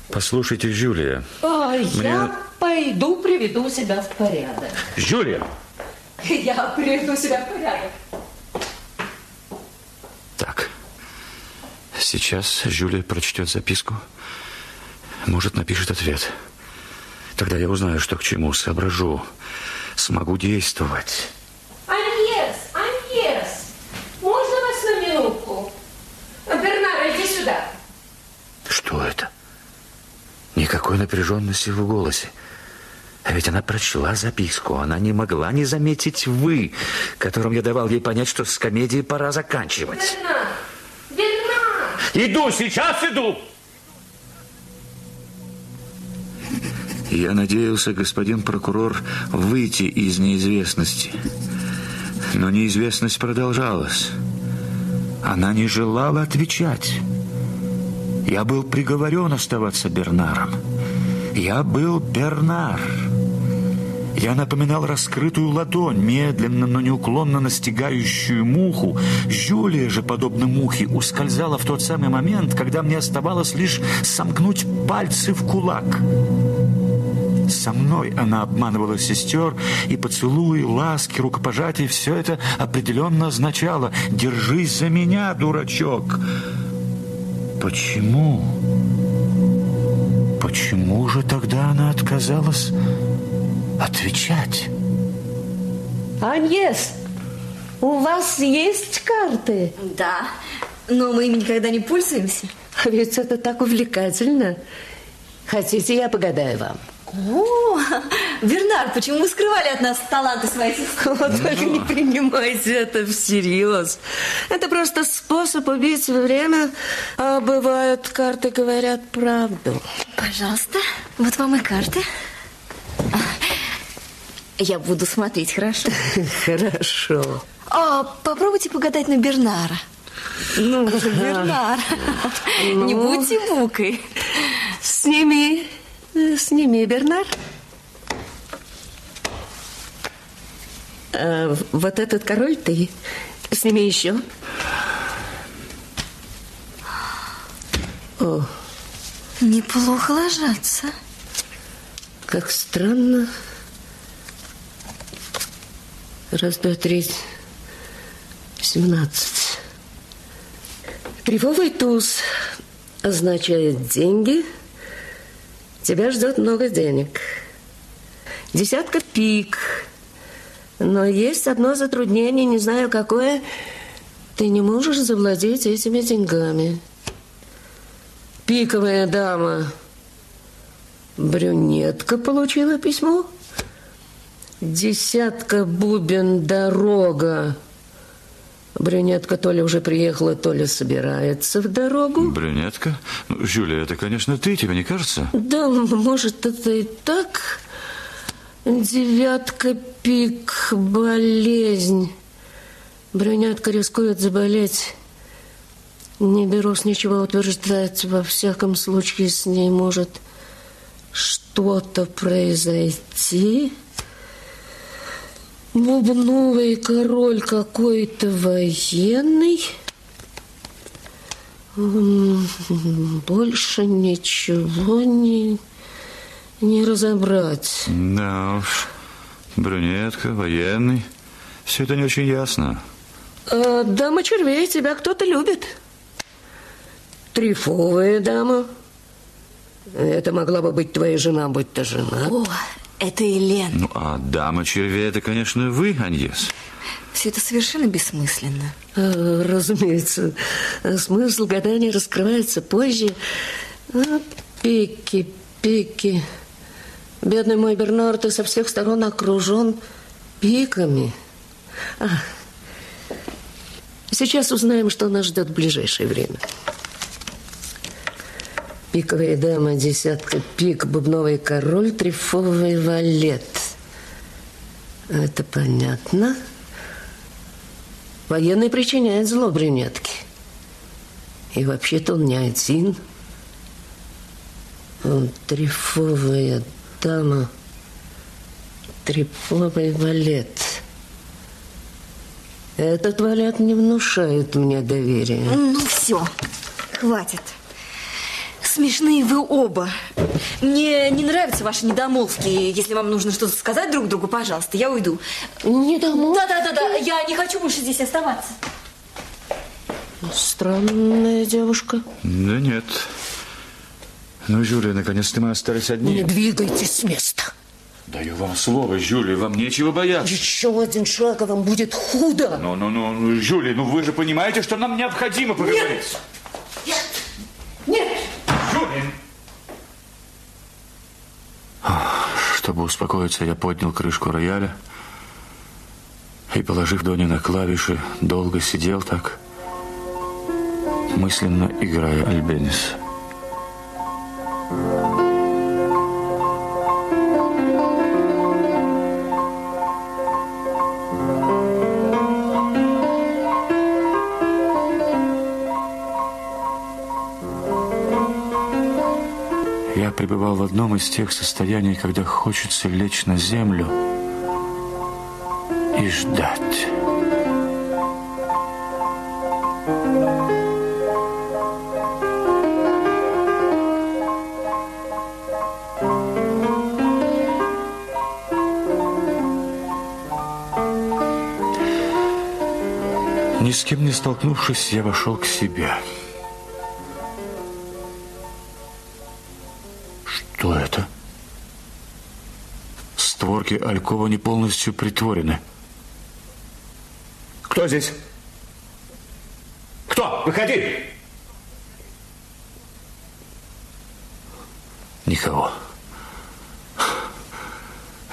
послушайте, Жюлия. А, Мне- я пойду приведу себя в порядок. Жюлия! *laughs* Я приведу себя в порядок. Так. Сейчас Жюлия прочтет записку. Может, напишет ответ. Тогда я узнаю, что к чему, соображу. Смогу действовать. Аньес, Аньес, можно вас на минутку? Бернара, иди сюда. Что это? Никакой напряженности в голосе. А ведь она прочла записку. Она не могла не заметить «вы», которым я давал ей понять, что с комедией пора заканчивать. Бернар, Бернар. Иду, сейчас иду! Я надеялся, господин прокурор, выйти из неизвестности. Но неизвестность продолжалась. Она не желала отвечать. Я был приговорен оставаться Бернаром. Я был Бернар. Я напоминал раскрытую ладонь, медленно, но неуклонно настигающую муху. Жюлия же, подобно мухе, ускользала в тот самый момент, когда мне оставалось лишь сомкнуть пальцы в кулак. Со мной она обманывала сестер, и поцелуи, ласки, рукопожатия, все это определенно означало «Держись за меня, дурачок!» Почему? Почему же тогда она отказалась отвечать? Аньес, у вас есть карты? Да, но мы ими никогда не пользуемся. А Ведь это так увлекательно. Хотите, я погадаю вам? О, Бернард, почему вы скрывали от нас таланты своих? Вот только не принимайте это всерьез. Это просто способ убить время, а бывают карты говорят правду. Пожалуйста, вот вам и карты. Я буду смотреть, хорошо? *laughs* Хорошо. А, попробуйте погадать на Бернара. Ну, Бернар, не Ну. будьте букой. Сними, сними, Бернар. А, вот этот король ты. Сними еще. О, Неплохо ложатся. как странно. Раз, два, три, семнадцать. Кривовый туз означает деньги. Тебя ждет много денег. Десятка пик. Но есть одно затруднение, не знаю какое. Ты не можешь завладеть этими деньгами. Пиковая дама. Брюнетка получила письмо. Десятка бубен дорога. Брюнетка то ли уже приехала, то ли собирается в дорогу. Брюнетка? Ну, Жюля, это, конечно, ты, тебе не кажется? Да, может, это и так. Девятка пик, болезнь. Брюнетка рискует заболеть. Не берусь ничего утверждать. Во всяком случае, с ней может что-то произойти. Бубновый король какой-то военный. М, Больше ничего не, не разобрать. Да уж. Брюнетка, военный. Все это не очень ясно. А, дама червей, тебя кто-то любит. Трифовая дама. Это могла бы быть твоя жена, будь то жена. О, это Елена. Ну, а дама червя, это, конечно, вы, Аньес. Все это совершенно бессмысленно. А, разумеется, смысл гадания раскрывается позже. А, пики, пики. Бедный мой Бернард, ты со всех сторон окружен пиками. А, сейчас узнаем, что нас ждет в ближайшее время. Пиковая дама, десятка пик, бубновый король, трифовый валет. Это понятно. Военный причиняет зло брюнетке. И вообще-то он не один. Он трифовая дама. Трифовый валет. Этот валет не внушает мне доверия. Ну все, хватит. Смешные вы оба. Мне не нравятся ваши недомолвки. Если вам нужно что-то сказать друг другу, пожалуйста, я уйду. Недомолвки? Да-да-да, я не хочу больше здесь оставаться. Странная девушка. Да нет. Ну, Жюля, наконец-то мы остались одни. Не двигайтесь с места. Даю вам слово, Жюли, вам нечего бояться. Еще один шаг, а вам будет худо. Ну, ну, ну, Жюли, ну вы же понимаете, что нам необходимо поговорить. Нет! Нет! Жюли! Чтобы успокоиться, я поднял крышку рояля и, положив Дони на клавиши, долго сидел так, мысленно играя Альбенис. Пребывал в одном из тех состояний, когда хочется лечь на землю и ждать. Ни с кем не столкнувшись, я вошел к себе. Створки Алькова не полностью притворены. Кто здесь? Кто? Выходи! Никого.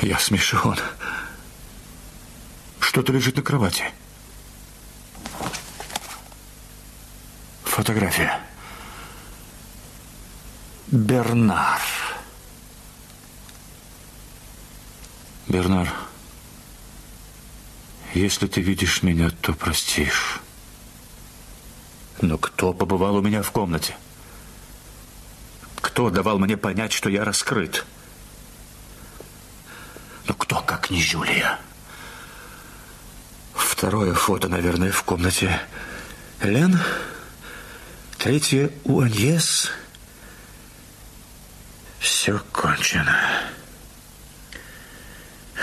Я смешон. Что-то лежит на кровати. Фотография. Бернар. Бернар, если ты видишь меня, то простишь. Но кто побывал у меня в комнате? Кто давал мне понять, что я раскрыт? Ну, кто, как не Жюлия? Второе фото, наверное, в комнате Лен. Третье у Аньес. Все кончено.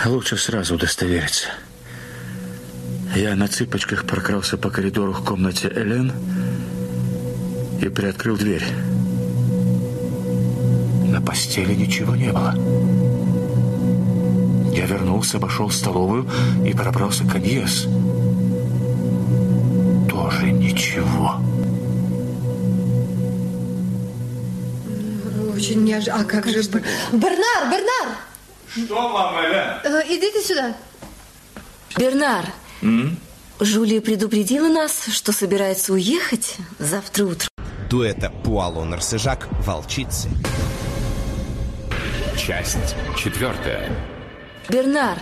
Лучше сразу удостовериться. Я на цыпочках прокрался по коридору к комнате Элен и приоткрыл дверь. На постели ничего не было. Я вернулся, обошел столовую и пробрался к Аньес. Тоже ничего. Очень неожиданно. А как же... Бер- Бернар, Бернар! Что, мама Элен? Э, идите сюда. Бернар, Жулия предупредила нас, что собирается уехать завтра утром. Дуэта Пуало-Нарсежак «Волчицы». Часть четвертая. Бернар,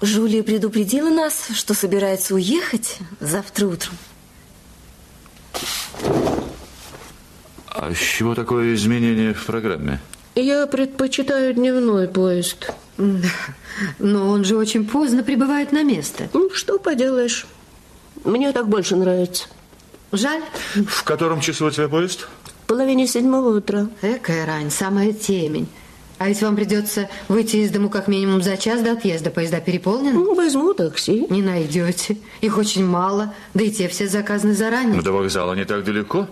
Жулия предупредила нас, что собирается уехать завтра утром. А с чего такое изменение в программе? Я предпочитаю дневной поезд. Но он же очень поздно прибывает на место. Ну, что поделаешь. Мне так больше нравится. Жаль. В котором часу у тебя поезд? В половине седьмого утра. Экая рань, самая темень. А ведь вам придется выйти из дому как минимум за час до отъезда. Поезда переполнены? Ну, возьму такси. Не найдете. Их очень мало. Да и те все заказаны заранее. Ну, до вокзала не так далеко.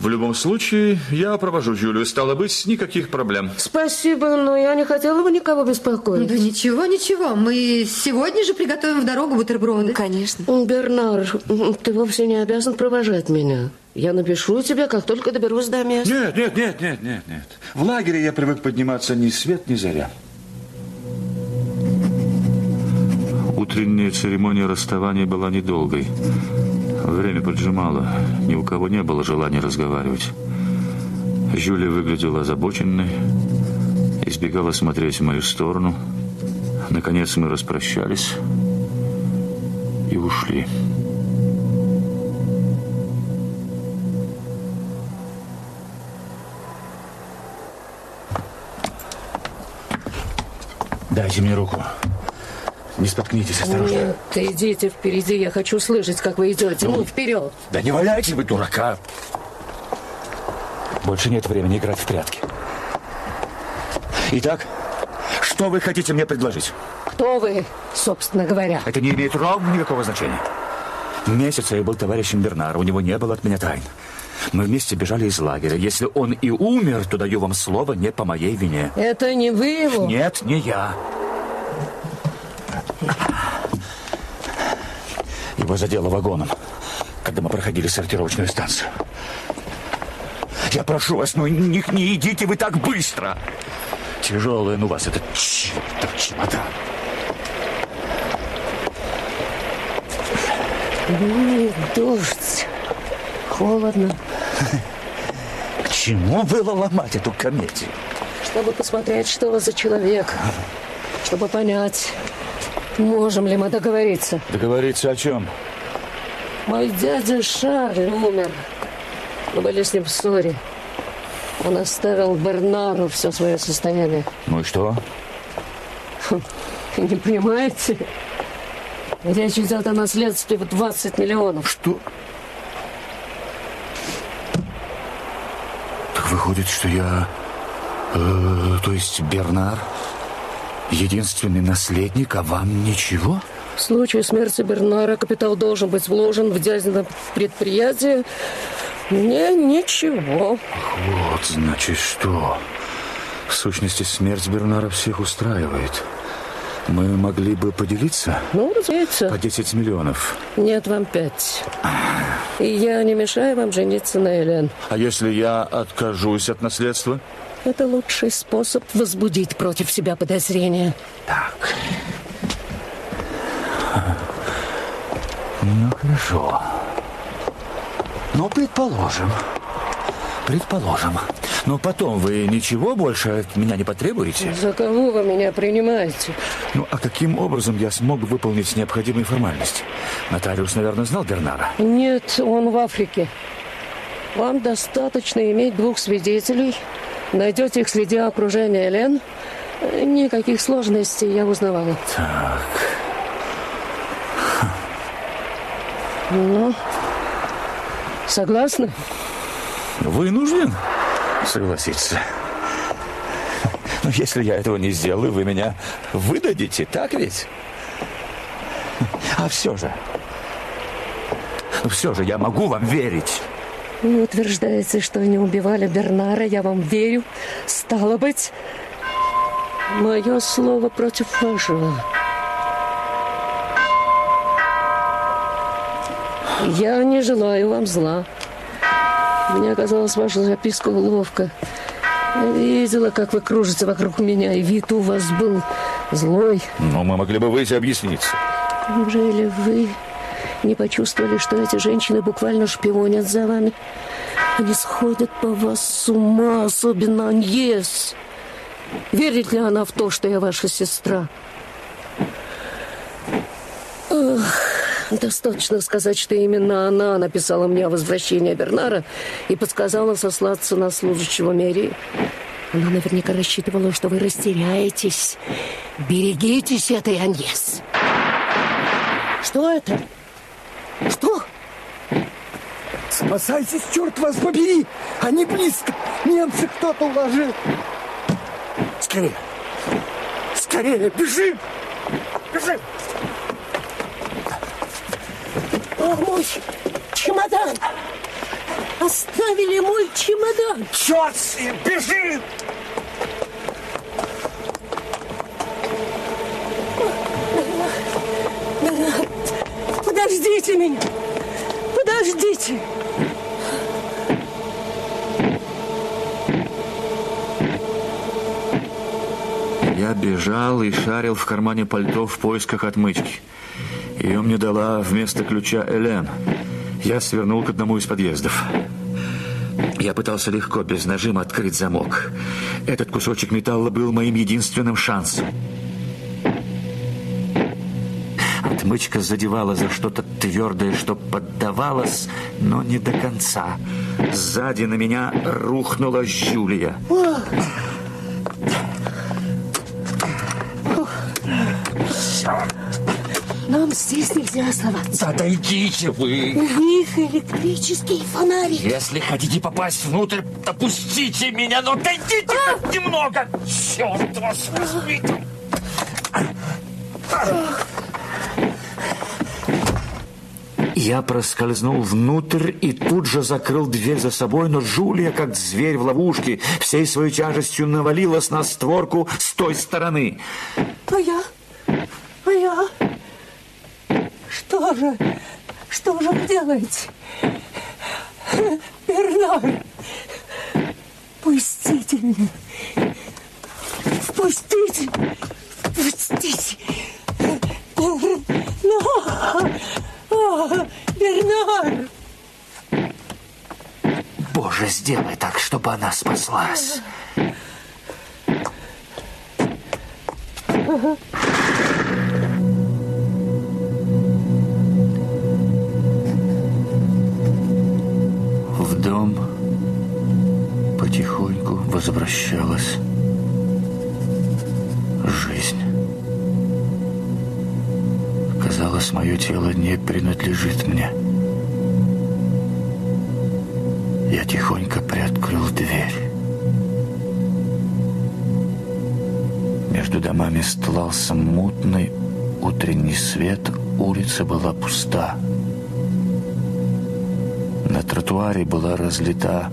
В любом случае, я провожу Юлию. Стало быть, никаких проблем. Спасибо, но я не хотела бы никого беспокоить. Да ничего, ничего. Мы сегодня же приготовим в дорогу бутерброды. Конечно. Бернар, ты вовсе не обязан провожать меня. Я напишу тебе, как только доберусь до места. Нет, нет, нет, нет, нет, нет. В лагере я привык подниматься ни свет, ни заря. Утренняя церемония расставания была недолгой. Время поджимало. Ни у кого не было желания разговаривать. Жюля выглядела озабоченной, избегала смотреть в мою сторону. Наконец мы распрощались и ушли. Дайте мне руку. Не споткнитесь, осторожно. Нет, идите впереди, я хочу слышать, как вы идете. Ну, вперед. Да не валяйте вы, дурака. Больше нет времени играть в прятки. Итак, что вы хотите мне предложить? Кто вы, собственно говоря? Это не имеет ровно никакого значения. Месяц я был товарищем Бернара, у него не было от меня тайн. Мы вместе бежали из лагеря. Если он и умер, то даю вам слово не по моей вине. Это не вы его? Нет, не я. Его задело вагоном, когда мы проходили сортировочную станцию. Я прошу вас, ну не, не идите вы так быстро. Тяжелый ну вас этот чертов чемодан. Ну, дождь. Холодно. К чему было ломать эту комедию? Чтобы посмотреть, что вы за человек. Чтобы понять, можем ли мы договориться. Договориться о чем? Мой дядя Шарль умер. Мы были с ним в ссоре. Он оставил Бернару все свое состояние. Ну и что? Не понимаете? Речь идет о наследстве в 20 миллионов. Что? Так выходит, что я... Э, то есть Бернар единственный наследник, а вам ничего? В случае смерти Бернара капитал должен быть вложен в дядино предприятие. Мне ничего. Вот, значит, что? В сущности, смерть Бернара всех устраивает. Мы могли бы поделиться? Ну, разумеется. По 10 миллионов. Нет, вам пять. И я не мешаю вам жениться на Элен. А если я откажусь от наследства? Это лучший способ возбудить против себя подозрения. Так. Ну, хорошо. Ну, предположим. Предположим. Но потом вы ничего больше от меня не потребуете? За кого вы меня принимаете? Ну, а каким образом я смог выполнить необходимые формальности? Нотариус, наверное, знал Бернара? Нет, он в Африке. Вам достаточно иметь двух свидетелей. Найдете их среди окружения Элен. Никаких сложностей я узнавала. Так. Ну, согласны? Вынужден согласиться. Но если я этого не сделаю, вы меня выдадите, так ведь? А все же... Все же я могу вам верить. Вы утверждаете, что не убивали Бернара, я вам верю. Стало быть, мое слово против вашего. Я не желаю вам зла. Мне казалось, ваша записка уловка. Я видела, как вы кружите вокруг меня, и вид у вас был злой. Но мы могли бы выйти объясниться. Неужели вы не почувствовали, что эти женщины буквально шпионят за вами? Они сходят по вас с ума, особенно Аньес. Верит ли она в то, что я ваша сестра? Ах, достаточно сказать, что именно она написала мне о возвращении Бернара и подсказала сослаться на служащего мэрии. Она наверняка рассчитывала, что вы растеряетесь. Берегитесь этой Аньес. Что это? Что? Спасайтесь, черт вас побери! Они близко! Немцы кто-то уложил! Скорее! Скорее! Бежим! Бежим! О, мой чемодан! Оставили мой чемодан! Черт! Бежим! Подождите меня! Подождите! Я бежал и шарил в кармане пальто в поисках отмычки. Ее мне дала вместо ключа Элен. Я свернул к одному из подъездов. Я пытался легко, без нажима, открыть замок. Этот кусочек металла был моим единственным шансом. Отмычка задевала за что-то твердое, что поддавалось, но не до конца. Сзади на меня рухнула Жюлия. Нам здесь нельзя оставаться. Отойдите вы! У них электрический фонарик. Если хотите попасть внутрь, допустите меня, но отойдите хоть немного! Черт вас возьми! Я проскользнул внутрь и тут же закрыл дверь за собой, но Джулия, как зверь в ловушке, всей своей тяжестью навалилась на створку с той стороны. А я? А я? Что же? Что же вы делаете? Бернар! Пустите меня! Впустите! Впустите! Бернар! Боже, сделай так, чтобы она спаслась. В дом потихоньку возвращалась Казалось, мое тело не принадлежит мне. Я тихонько приоткрыл дверь. Между домами стлался мутный утренний свет, улица была пуста. На тротуаре была разлита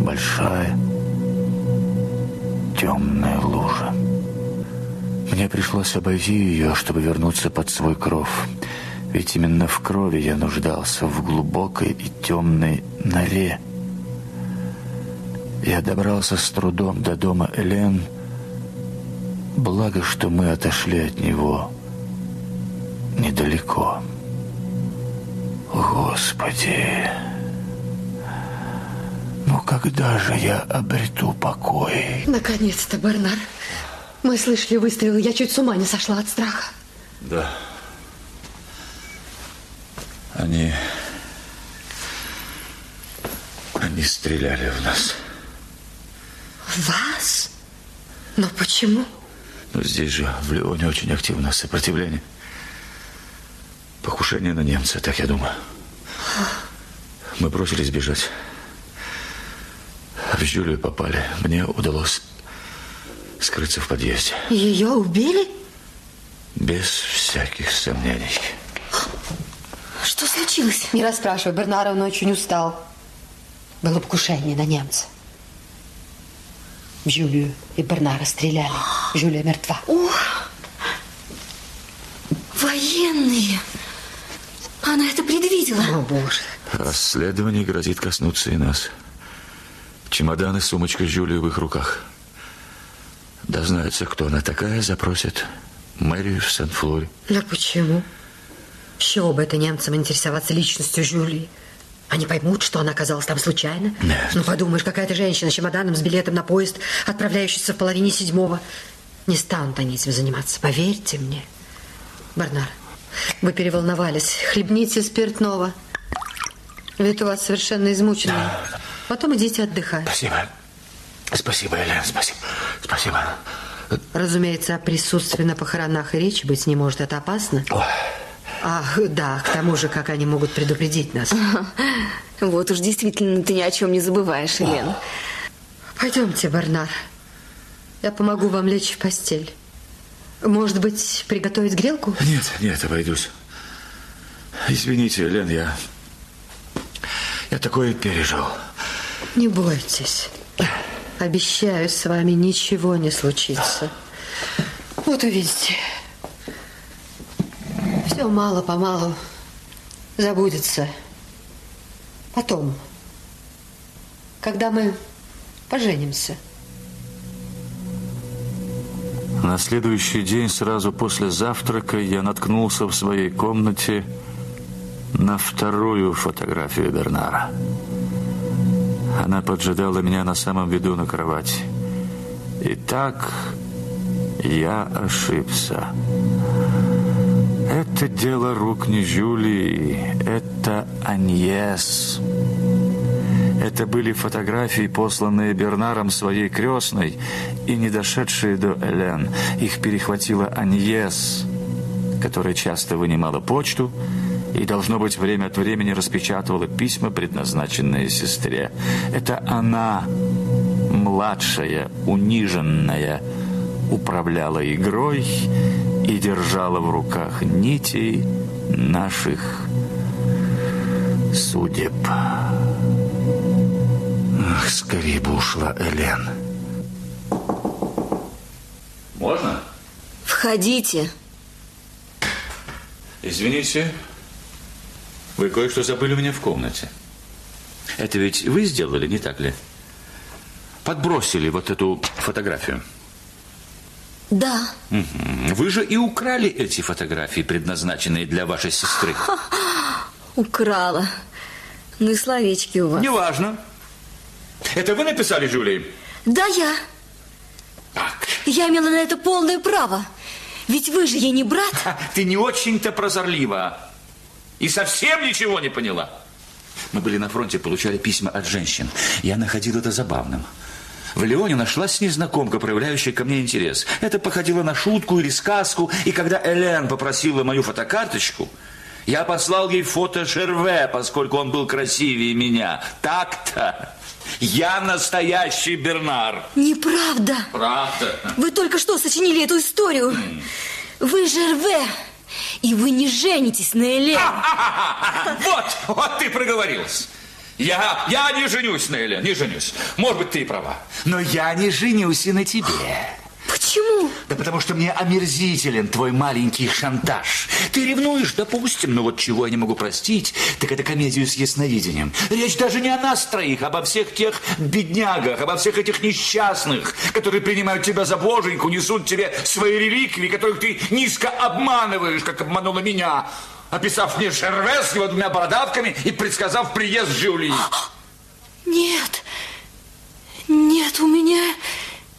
большая темная лужа. Мне пришлось обойти ее, чтобы вернуться под свой кров. Ведь именно в крови я нуждался в глубокой и темной норе. Я добрался с трудом до дома Элен. Благо, что мы отошли от него недалеко. Господи, ну когда же я обрету покой? Наконец-то, Бернар. Мы слышали выстрелы, я чуть с ума не сошла от страха. Да. Они... Они стреляли в нас. Вас? Но почему? Но здесь же, в Леоне, очень активное сопротивление. Покушение на немца, так я думаю. Мы бросились бежать. В Жюлию попали. Мне удалось скрыться в подъезде. Ее убили? Без всяких сомнений. Что случилось? Не расспрашивай, Бернар, он очень устал. Было покушение на немца. В Жюлию и Бернара стреляли. Жюлия мертва. О, военные. Она это предвидела. О, боже. Расследование грозит коснуться и нас. Чемодан и сумочка Жюлии в их руках. Дознаются, кто она такая, запросят мэрию в Сен-Флоре. Но почему? С чего бы это немцам интересоваться личностью Жюлии? Они поймут, что она оказалась там случайно? Нет. Ну, подумаешь, какая-то женщина с чемоданом, с билетом на поезд, отправляющийся в половине седьмого. Не станут они этим заниматься, поверьте мне. Барнар, вы переволновались. Хлебните спиртного. Вид у вас совершенно измученный. Потом идите отдыхать. Спасибо. Спасибо, Елена, спасибо. Спасибо. Разумеется, о присутствии на похоронах и речи быть не может. Это опасно. Ах, да, к тому же, как они могут предупредить нас. *laughs* Вот уж действительно ты ни о чем не забываешь, Елена. Пойдемте, Барнар. Я помогу вам лечь в постель. Может быть, приготовить грелку? Нет, нет, обойдусь. Извините, Лен, я... Я такое пережил. Не бойтесь. Обещаю, с вами ничего не случится. Вот увидите. Все мало-помалу забудется. Потом, когда мы поженимся. На следующий день, сразу после завтрака, я наткнулся в своей комнате на вторую фотографию Бернара. Она поджидала меня на самом виду на кровати. Так я ошибся. это дело рук не Жюли, это Аньес. Это были фотографии, посланные Бернаром своей крестной и не дошедшие до Элен. Их перехватила Аньес, которая часто вынимала почту и, должно быть, время от времени распечатывала письма, предназначенные сестре. Это она, младшая, униженная, управляла игрой и держала в руках нити наших судеб. Ах, скорее бы ушла Элен. Можно? Входите. Извините, вы кое-что забыли у меня в комнате. Это ведь вы сделали, не так ли? Подбросили вот эту фотографию. Да. Угу. Вы же и украли эти фотографии, предназначенные для вашей сестры. *laughs* Украла. Ну и словечки у вас. Неважно. Это вы написали, Жюли? Да, я. Так. Я имела на это полное право. Ведь вы же ей не брат. *laughs* Ты не очень-то прозорлива. И совсем ничего не поняла. Мы были на фронте, получали письма от женщин. Я находил это забавным. В Леоне нашлась незнакомка, проявляющая ко мне интерес. Это походило на шутку или сказку. И когда Элен попросила мою фотокарточку, я послал ей фото Шерве, поскольку он был красивее меня. Так-то. Я настоящий Бернар. Неправда. Правда. Вы только что сочинили эту историю. Вы Жерве. И вы не женитесь на Элен. *laughs* Вот, вот ты проговорилась. Я, я не женюсь на Элен, не женюсь. Может быть, ты и права. Но я не женюсь и на тебе. Почему? Да потому что мне омерзителен твой маленький шантаж. Ты ревнуешь, допустим, но вот чего я не могу простить, так это комедию с ясновидением. Речь даже не о нас троих, а обо всех тех беднягах, обо всех этих несчастных, которые принимают тебя за боженьку, несут тебе свои реликвии, которых ты низко обманываешь, как обманула меня, описав мне Шерве с его двумя бородавками и предсказав приезд Жюли. Нет, нет, у меня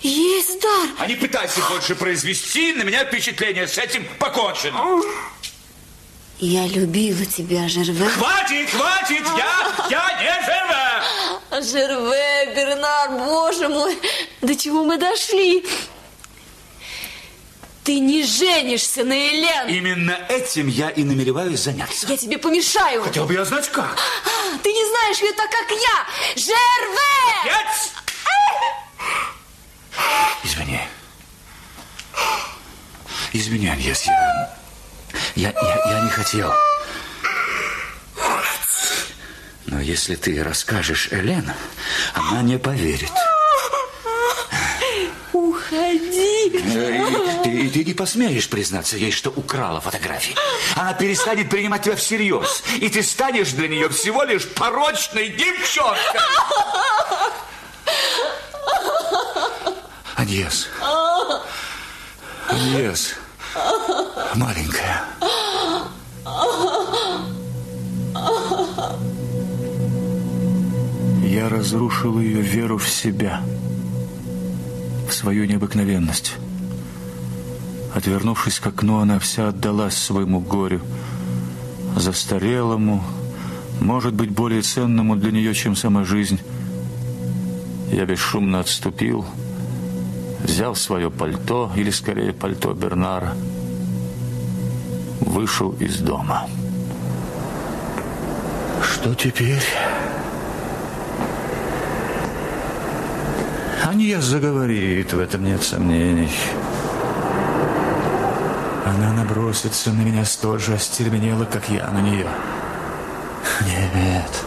есть дар. А не пытайся больше произвести на меня впечатление. С этим покончено. Я любила тебя, Жерве. Хватит, хватит, я, я не Жерве. Жерве, Бернар, боже мой, до чего мы дошли? Ты не женишься на Элен. Именно этим я и намереваюсь заняться. Я тебе помешаю. Хотел бы я знать, как. Ты не знаешь ее так, как я. Жерве! Отец! Извини. Извини, Аньес, я... Я, я, я не хотел. Но если ты расскажешь Элен, она не поверит. Уходи. И ты, ты не посмеешь признаться ей, что украла фотографии. Она перестанет принимать тебя всерьез. И ты станешь для нее всего лишь порочной девчонкой. Аньес. Аньес. Маленькая. Я разрушил ее веру в себя, в свою необыкновенность. Отвернувшись к окну, она вся отдалась своему горю, застарелому, может быть, более ценному для нее, чем сама жизнь. Я бесшумно отступил, взял свое пальто, или скорее пальто Бернара, вышел из дома. Что теперь? Аньес заговорит, в этом нет сомнений. Она набросится на меня столь же остервенела, как я на нее. Нет.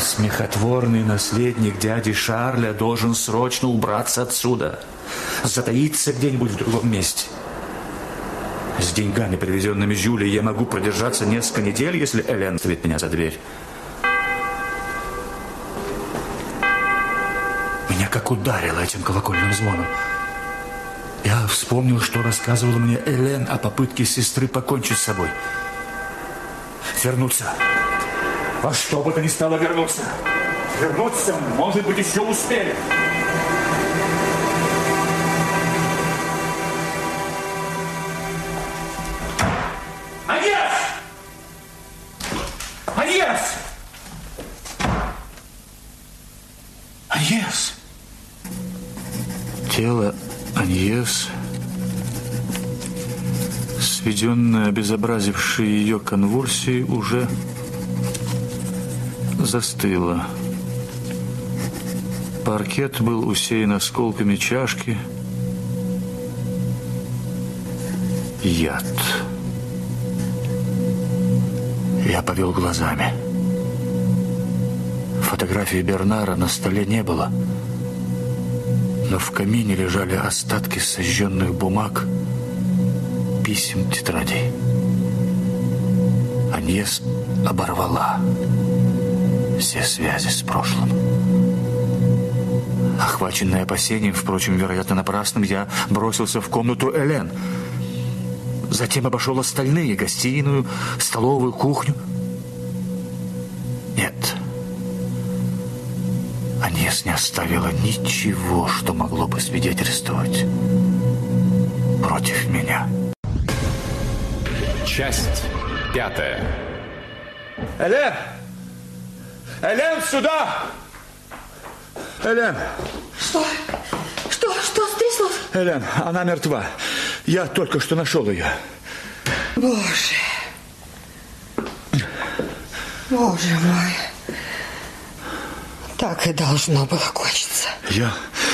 Смехотворный наследник дяди Шарля, должен срочно убраться отсюда. Затаиться где-нибудь в другом месте. С деньгами, привезенными Жюлей, я могу продержаться несколько недель, если Элен ставит меня за дверь. Меня как ударило этим колокольным звоном. Я вспомнил, что рассказывала мне Элен о попытке сестры покончить с собой. Вернуться. Во что бы то ни стало вернуться. Вернуться, может быть, еще успели. Агиас! Агиас! Аньес! Тело Аньес, сведенное обезобразившее ее конвульсии уже застыло. Паркет был усеян осколками чашки. Яд. Я повел глазами. Фотографии Бернара на столе не было. Но в камине лежали остатки сожженных бумаг, писем, тетрадей. Аньес оборвала все связи с прошлым. Охваченный опасением, впрочем, вероятно, напрасным, я бросился в комнату Элен. Затем обошел остальные, гостиную, столовую, кухню. Нет. Аньес не оставила ничего, что могло бы свидетельствовать против меня. Часть пятая. Элен! Элен, сюда! Элен! Что? Что? Что стряслось? Элен, она мертва. Я только что нашел ее. Боже. Боже мой. Так и должно было кончиться. Я,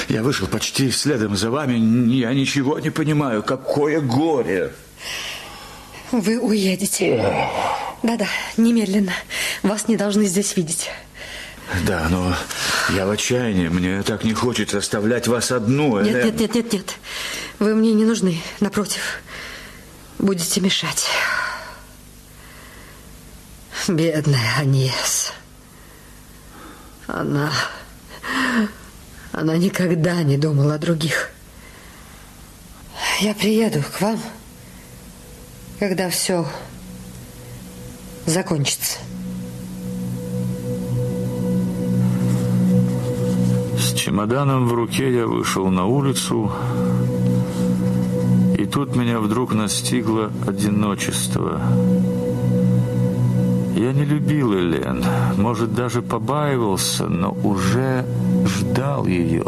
я вышел почти следом за вами. Я ничего не понимаю. Какое горе. Вы уедете. Да-да, немедленно. Вас не должны здесь видеть. Да, но я в отчаянии. Мне так не хочется оставлять вас одну. Нет, нет, нет, нет, нет. Вы мне не нужны. Напротив, будете мешать. Бедная Аньес. Она... Она никогда не думала о других. Я приеду к вам, когда все закончится. С чемоданом в руке я вышел на улицу, и тут меня вдруг настигло одиночество. Я не любил Элен, может, даже побаивался, но уже ждал ее.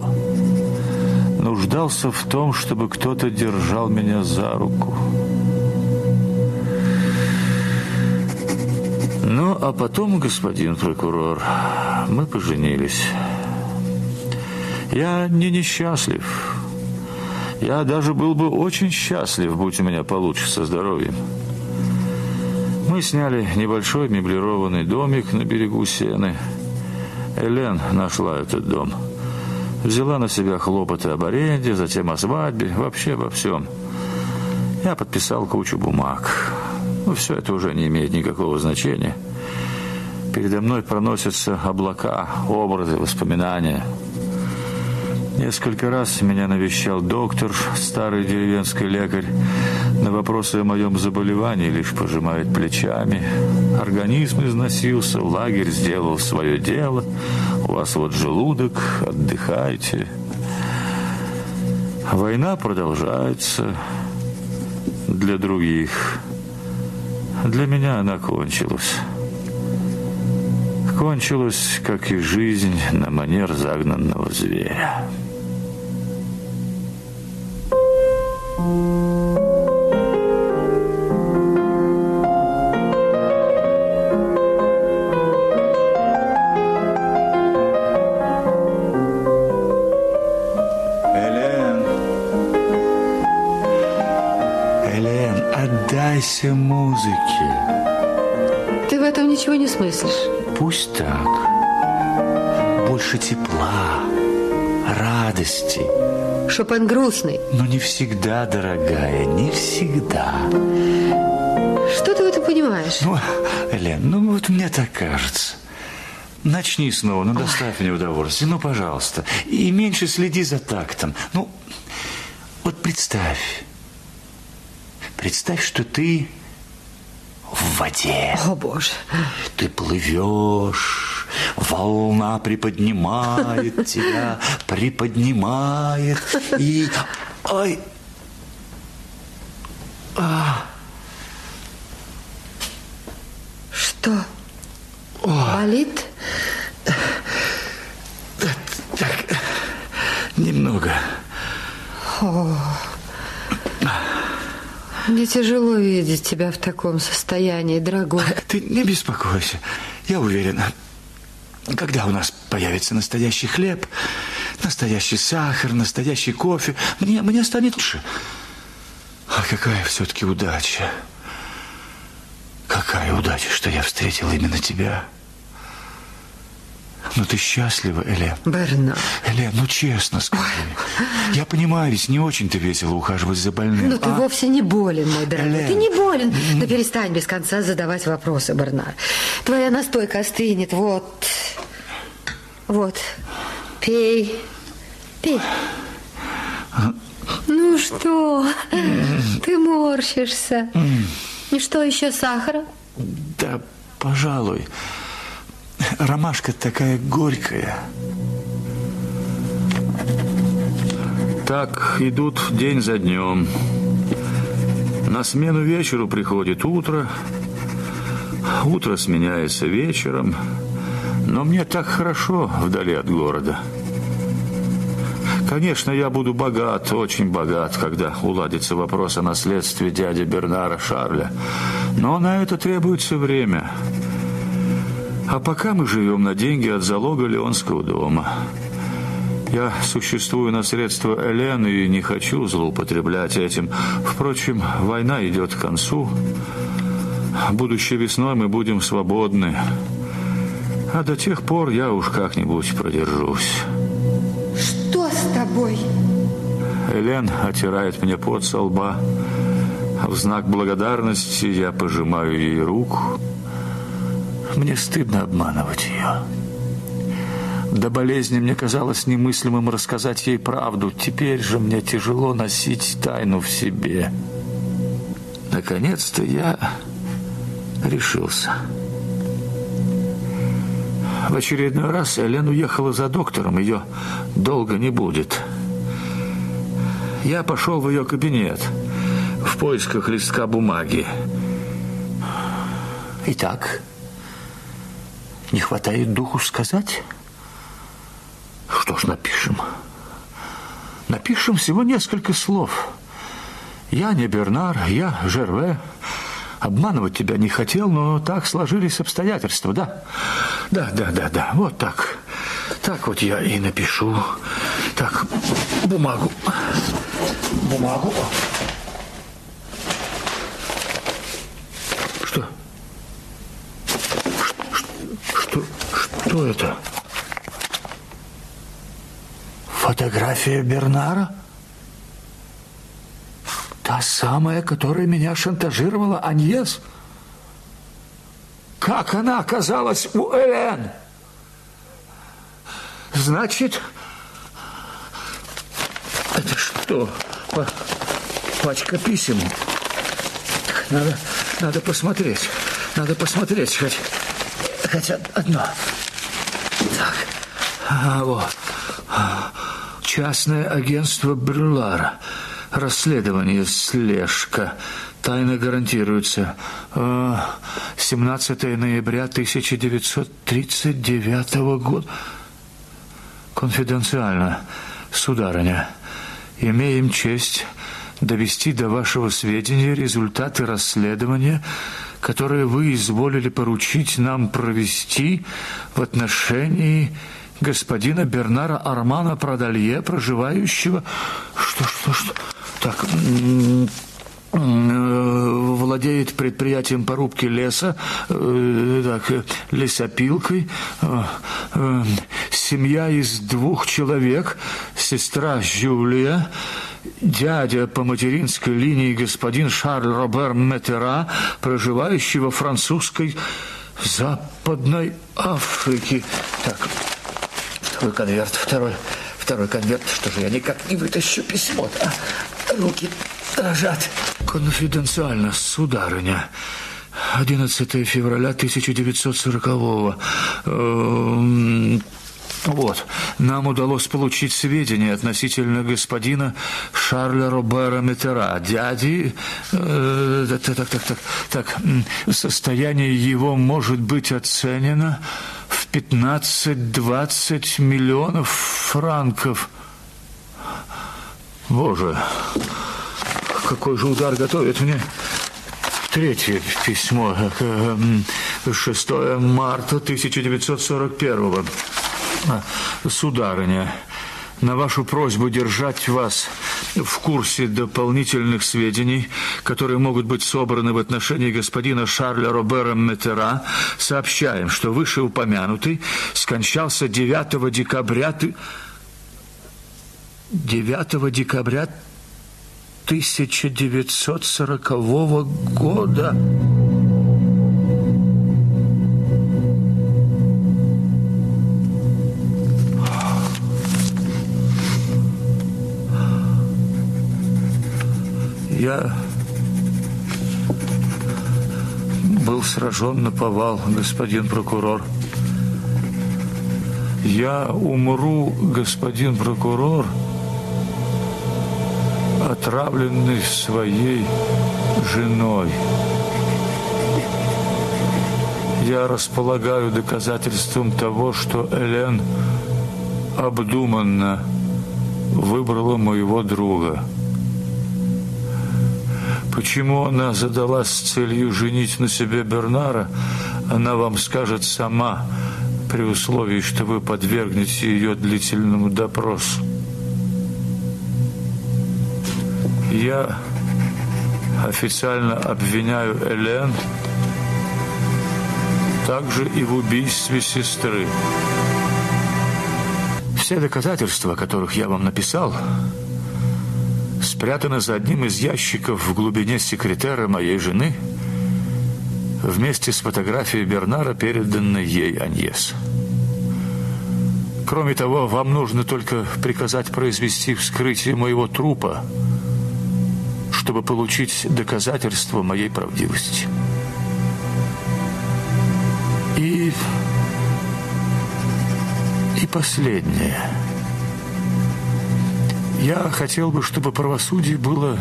Нуждался в том, чтобы кто-то держал меня за руку. Ну, а потом, господин прокурор, мы поженились. Я не несчастлив. Я даже был бы очень счастлив, будь у меня получше со здоровьем. Мы сняли небольшой меблированный домик на берегу Сены. Элен нашла этот дом. Взяла на себя хлопоты об аренде, затем о свадьбе, вообще обо всем. Я подписал кучу бумаг. Ну, все это уже не имеет никакого значения. Передо мной проносятся облака, образы, воспоминания. Несколько раз меня навещал доктор, старый деревенский лекарь. На вопросы о моем заболевании лишь пожимает плечами. Организм износился, лагерь сделал свое дело. У вас вот желудок, отдыхайте. Война продолжается для других. Для меня она кончилась. Кончилась, как и жизнь, на манер загнанного зверя. Не смыслишь. Пусть так. Больше тепла, радости. Шопен грустный. Но не всегда, дорогая, не всегда. Что ты в этом понимаешь? Ну, Элен, ну вот мне так кажется. Начни снова, ну доставь мне удовольствие, ну, пожалуйста. И меньше следи за тактом. Ну, вот представь. Представь, что ты в воде. О, Боже. Ты плывешь, волна приподнимает *laughs* тебя, приподнимает и... Ой! А, Что? Болит? Так, немного. О, мне тяжело видеть тебя в таком состоянии, дорогой. Ты не беспокойся. Я уверена, когда у нас появится настоящий хлеб, настоящий сахар, настоящий кофе, мне, мне станет лучше. А какая все-таки удача. Какая удача, что я встретил именно тебя. Ну ты счастлива, Элен? Берна. Элен, ну честно скажи. Ой. Я понимаю, ведь не очень-то весело ухаживать за больным. Но а? ты вовсе не болен, мой дорогой. Элен. Ты не болен. Да перестань без конца задавать вопросы, Бернар. Твоя настойка остынет. Вот. Вот. Пей. Пей. Ну что? Ты морщишься. И что еще, сахара? Да, пожалуй. Ромашка такая горькая. Так идут день за днем. На смену вечеру приходит утро. Утро сменяется вечером. Но мне так хорошо вдали от города. Конечно, я буду богат, очень богат, когда уладится вопрос о наследстве дяди Бернара Шарля. Но на это требуется время. А пока мы живем на деньги от залога Леонского дома. Я существую на средства Элены и не хочу злоупотреблять этим. Впрочем, война идет к концу. Будущей весной мы будем свободны. А до тех пор я уж как-нибудь продержусь. Что с тобой? Элен отирает мне пот со лба. В знак благодарности я пожимаю ей руку. Мне стыдно обманывать ее. До болезни мне казалось немыслимым рассказать ей правду. Теперь же мне тяжело носить тайну в себе. Наконец-то я решился. В очередной раз Элен уехала за доктором. Ее долго не будет. Я пошел в ее кабинет в поисках листка бумаги. Итак, не хватает духу сказать? Что ж, напишем. Напишем всего несколько слов. Я не Бернар, я Жерве. Обманывать тебя не хотел, но так сложились обстоятельства, да? Да, да, да, да, вот так. Так вот я и напишу. Так, бумагу. Бумагу. Что это? Фотография Бернара? Та самая, которая меня шантажировала Аньес? Как она оказалась у Элен? Значит, это что? Пачка писем. Надо, надо посмотреть. Надо посмотреть хоть, хоть одно. Так, а, вот. Частное агентство Брюлара. Расследование слежка. Тайна гарантируется. 17 ноября 1939 года. Конфиденциально, сударыня. Имеем честь довести до вашего сведения результаты расследования которое вы изволили поручить нам провести в отношении господина Бернара Армана Продалье, проживающего... Что, что, что? Так, владеет предприятием порубки леса, э, так, лесопилкой, э, э, семья из двух человек, сестра Жюлия, дядя по материнской линии господин Шарль Робер Метера, проживающий во французской Западной Африке. Так, второй конверт, второй, второй конверт. Что же, я никак не вытащу письмо -то. А, руки дрожат. Конфиденциально, сударыня. 11 февраля 1940-го. Вот, нам удалось получить сведения относительно господина Шарля Робера Метера, дяди... Э, так, так, так, так, так, состояние его может быть оценено в в 15-20 миллионов франков. Боже, какой же удар готовит мне третье письмо. 6 марта 1941 Сударыня, на вашу просьбу держать вас в курсе дополнительных сведений, которые могут быть собраны в отношении господина Шарля Робера Метера, сообщаем, что вышеупомянутый скончался 9 декабря... 9 декабря 1940 года. Я был сражен на повал, господин прокурор. Я умру, господин прокурор, отравленный своей женой. Я располагаю доказательством того, что Элен обдуманно выбрала моего друга. Почему она задалась целью женить на себе Бернара, она вам скажет сама, при условии, что вы подвергнете ее длительному допросу. Я официально обвиняю Элен также и в убийстве сестры. Все доказательства, о которых я вам написал, спрятано за одним из ящиков в глубине секретера моей жены вместе с фотографией Бернара, переданной ей Аньес. Кроме того, вам нужно только приказать произвести вскрытие моего трупа, чтобы получить доказательство моей правдивости. И... И последнее – я хотел бы, чтобы правосудие было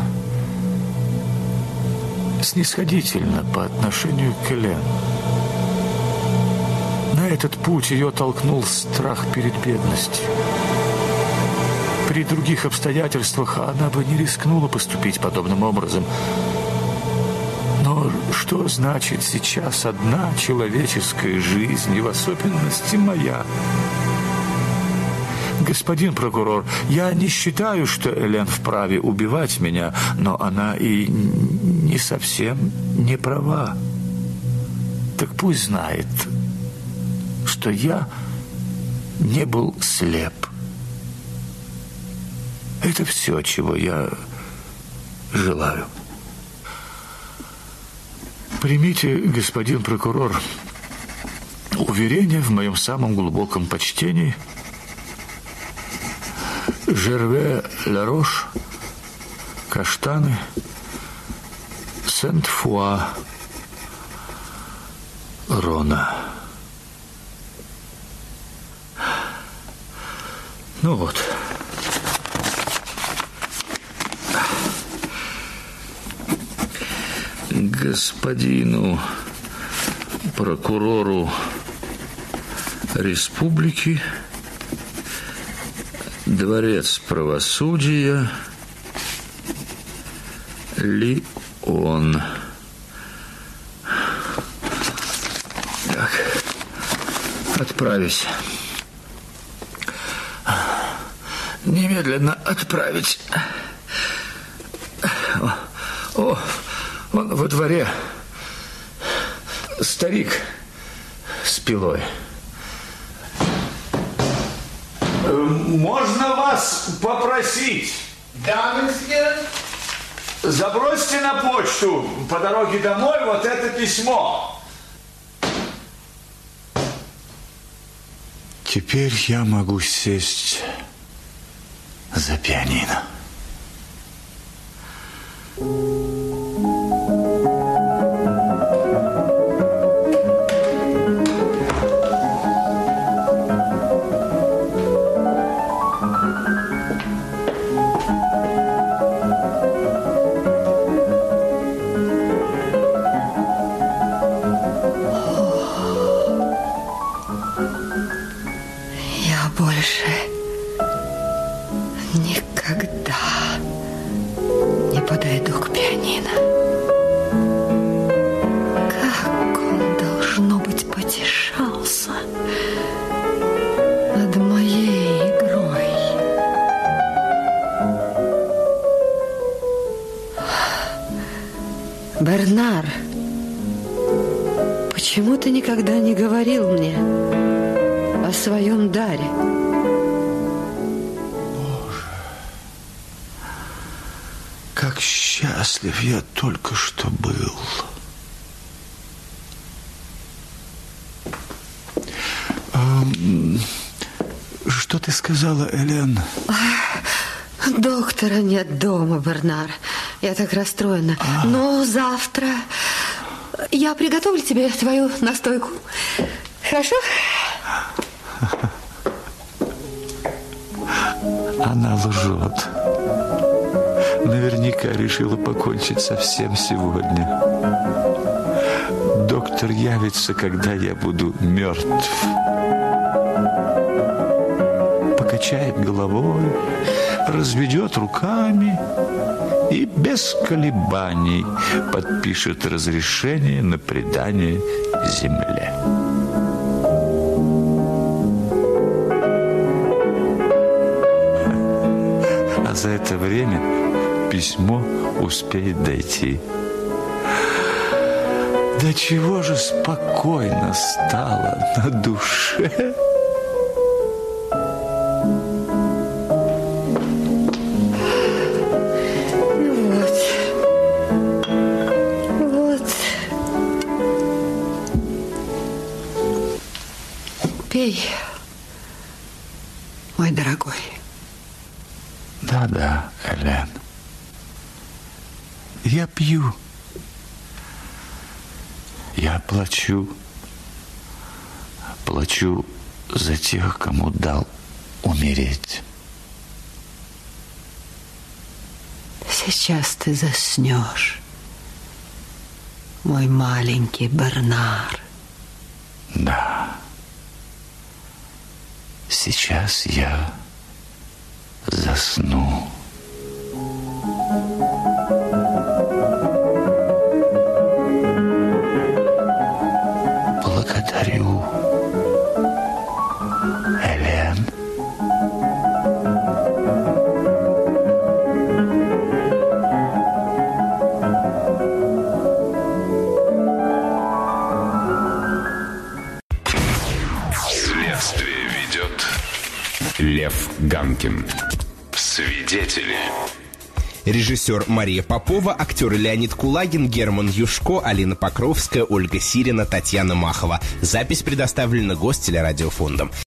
снисходительно по отношению к Элен. На этот путь ее толкнул страх перед бедностью. При других обстоятельствах она бы не рискнула поступить подобным образом. Но что значит сейчас одна человеческая жизнь, и в особенности моя? Господин прокурор, я не считаю, что Элен вправе убивать меня, но она и не совсем не права. Так пусть знает, что я не был слеп. Это все, чего я желаю. Примите, господин прокурор, уверение в моем самом глубоком почтении – Жерве Ларош, Каштаны, Сент-Фуа, Рона. Ну вот. Господину прокурору республики Дворец правосудия ли он? Так, отправить. Немедленно отправить. О, он во дворе. Старик с пилой. Можно вас попросить? Да, месье. Забросьте на почту по дороге домой вот это письмо. Теперь я могу сесть за пианино. Ты никогда не говорил мне о своем даре? Как счастлив я только что был. Эм, что ты сказала, Элен? Доктора нет дома, Бернар. Я так расстроена. А. Но завтра я приготовлю тебе твою настойку. Хорошо? Она лжет. Наверняка решила покончить со всем сегодня. Доктор явится, когда я буду мертв. Покачает головой, разведет руками без колебаний подпишет разрешение на предание земле. А за это время письмо успеет дойти. Да чего же спокойно стало на душе. Ты заснешь, мой маленький Бернар. Режиссер Мария Попова, актеры Леонид Кулагин, Герман Юшко, Алина Покровская, Ольга Сирина, Татьяна Махова. Запись предоставлена Гостелерадиофондом.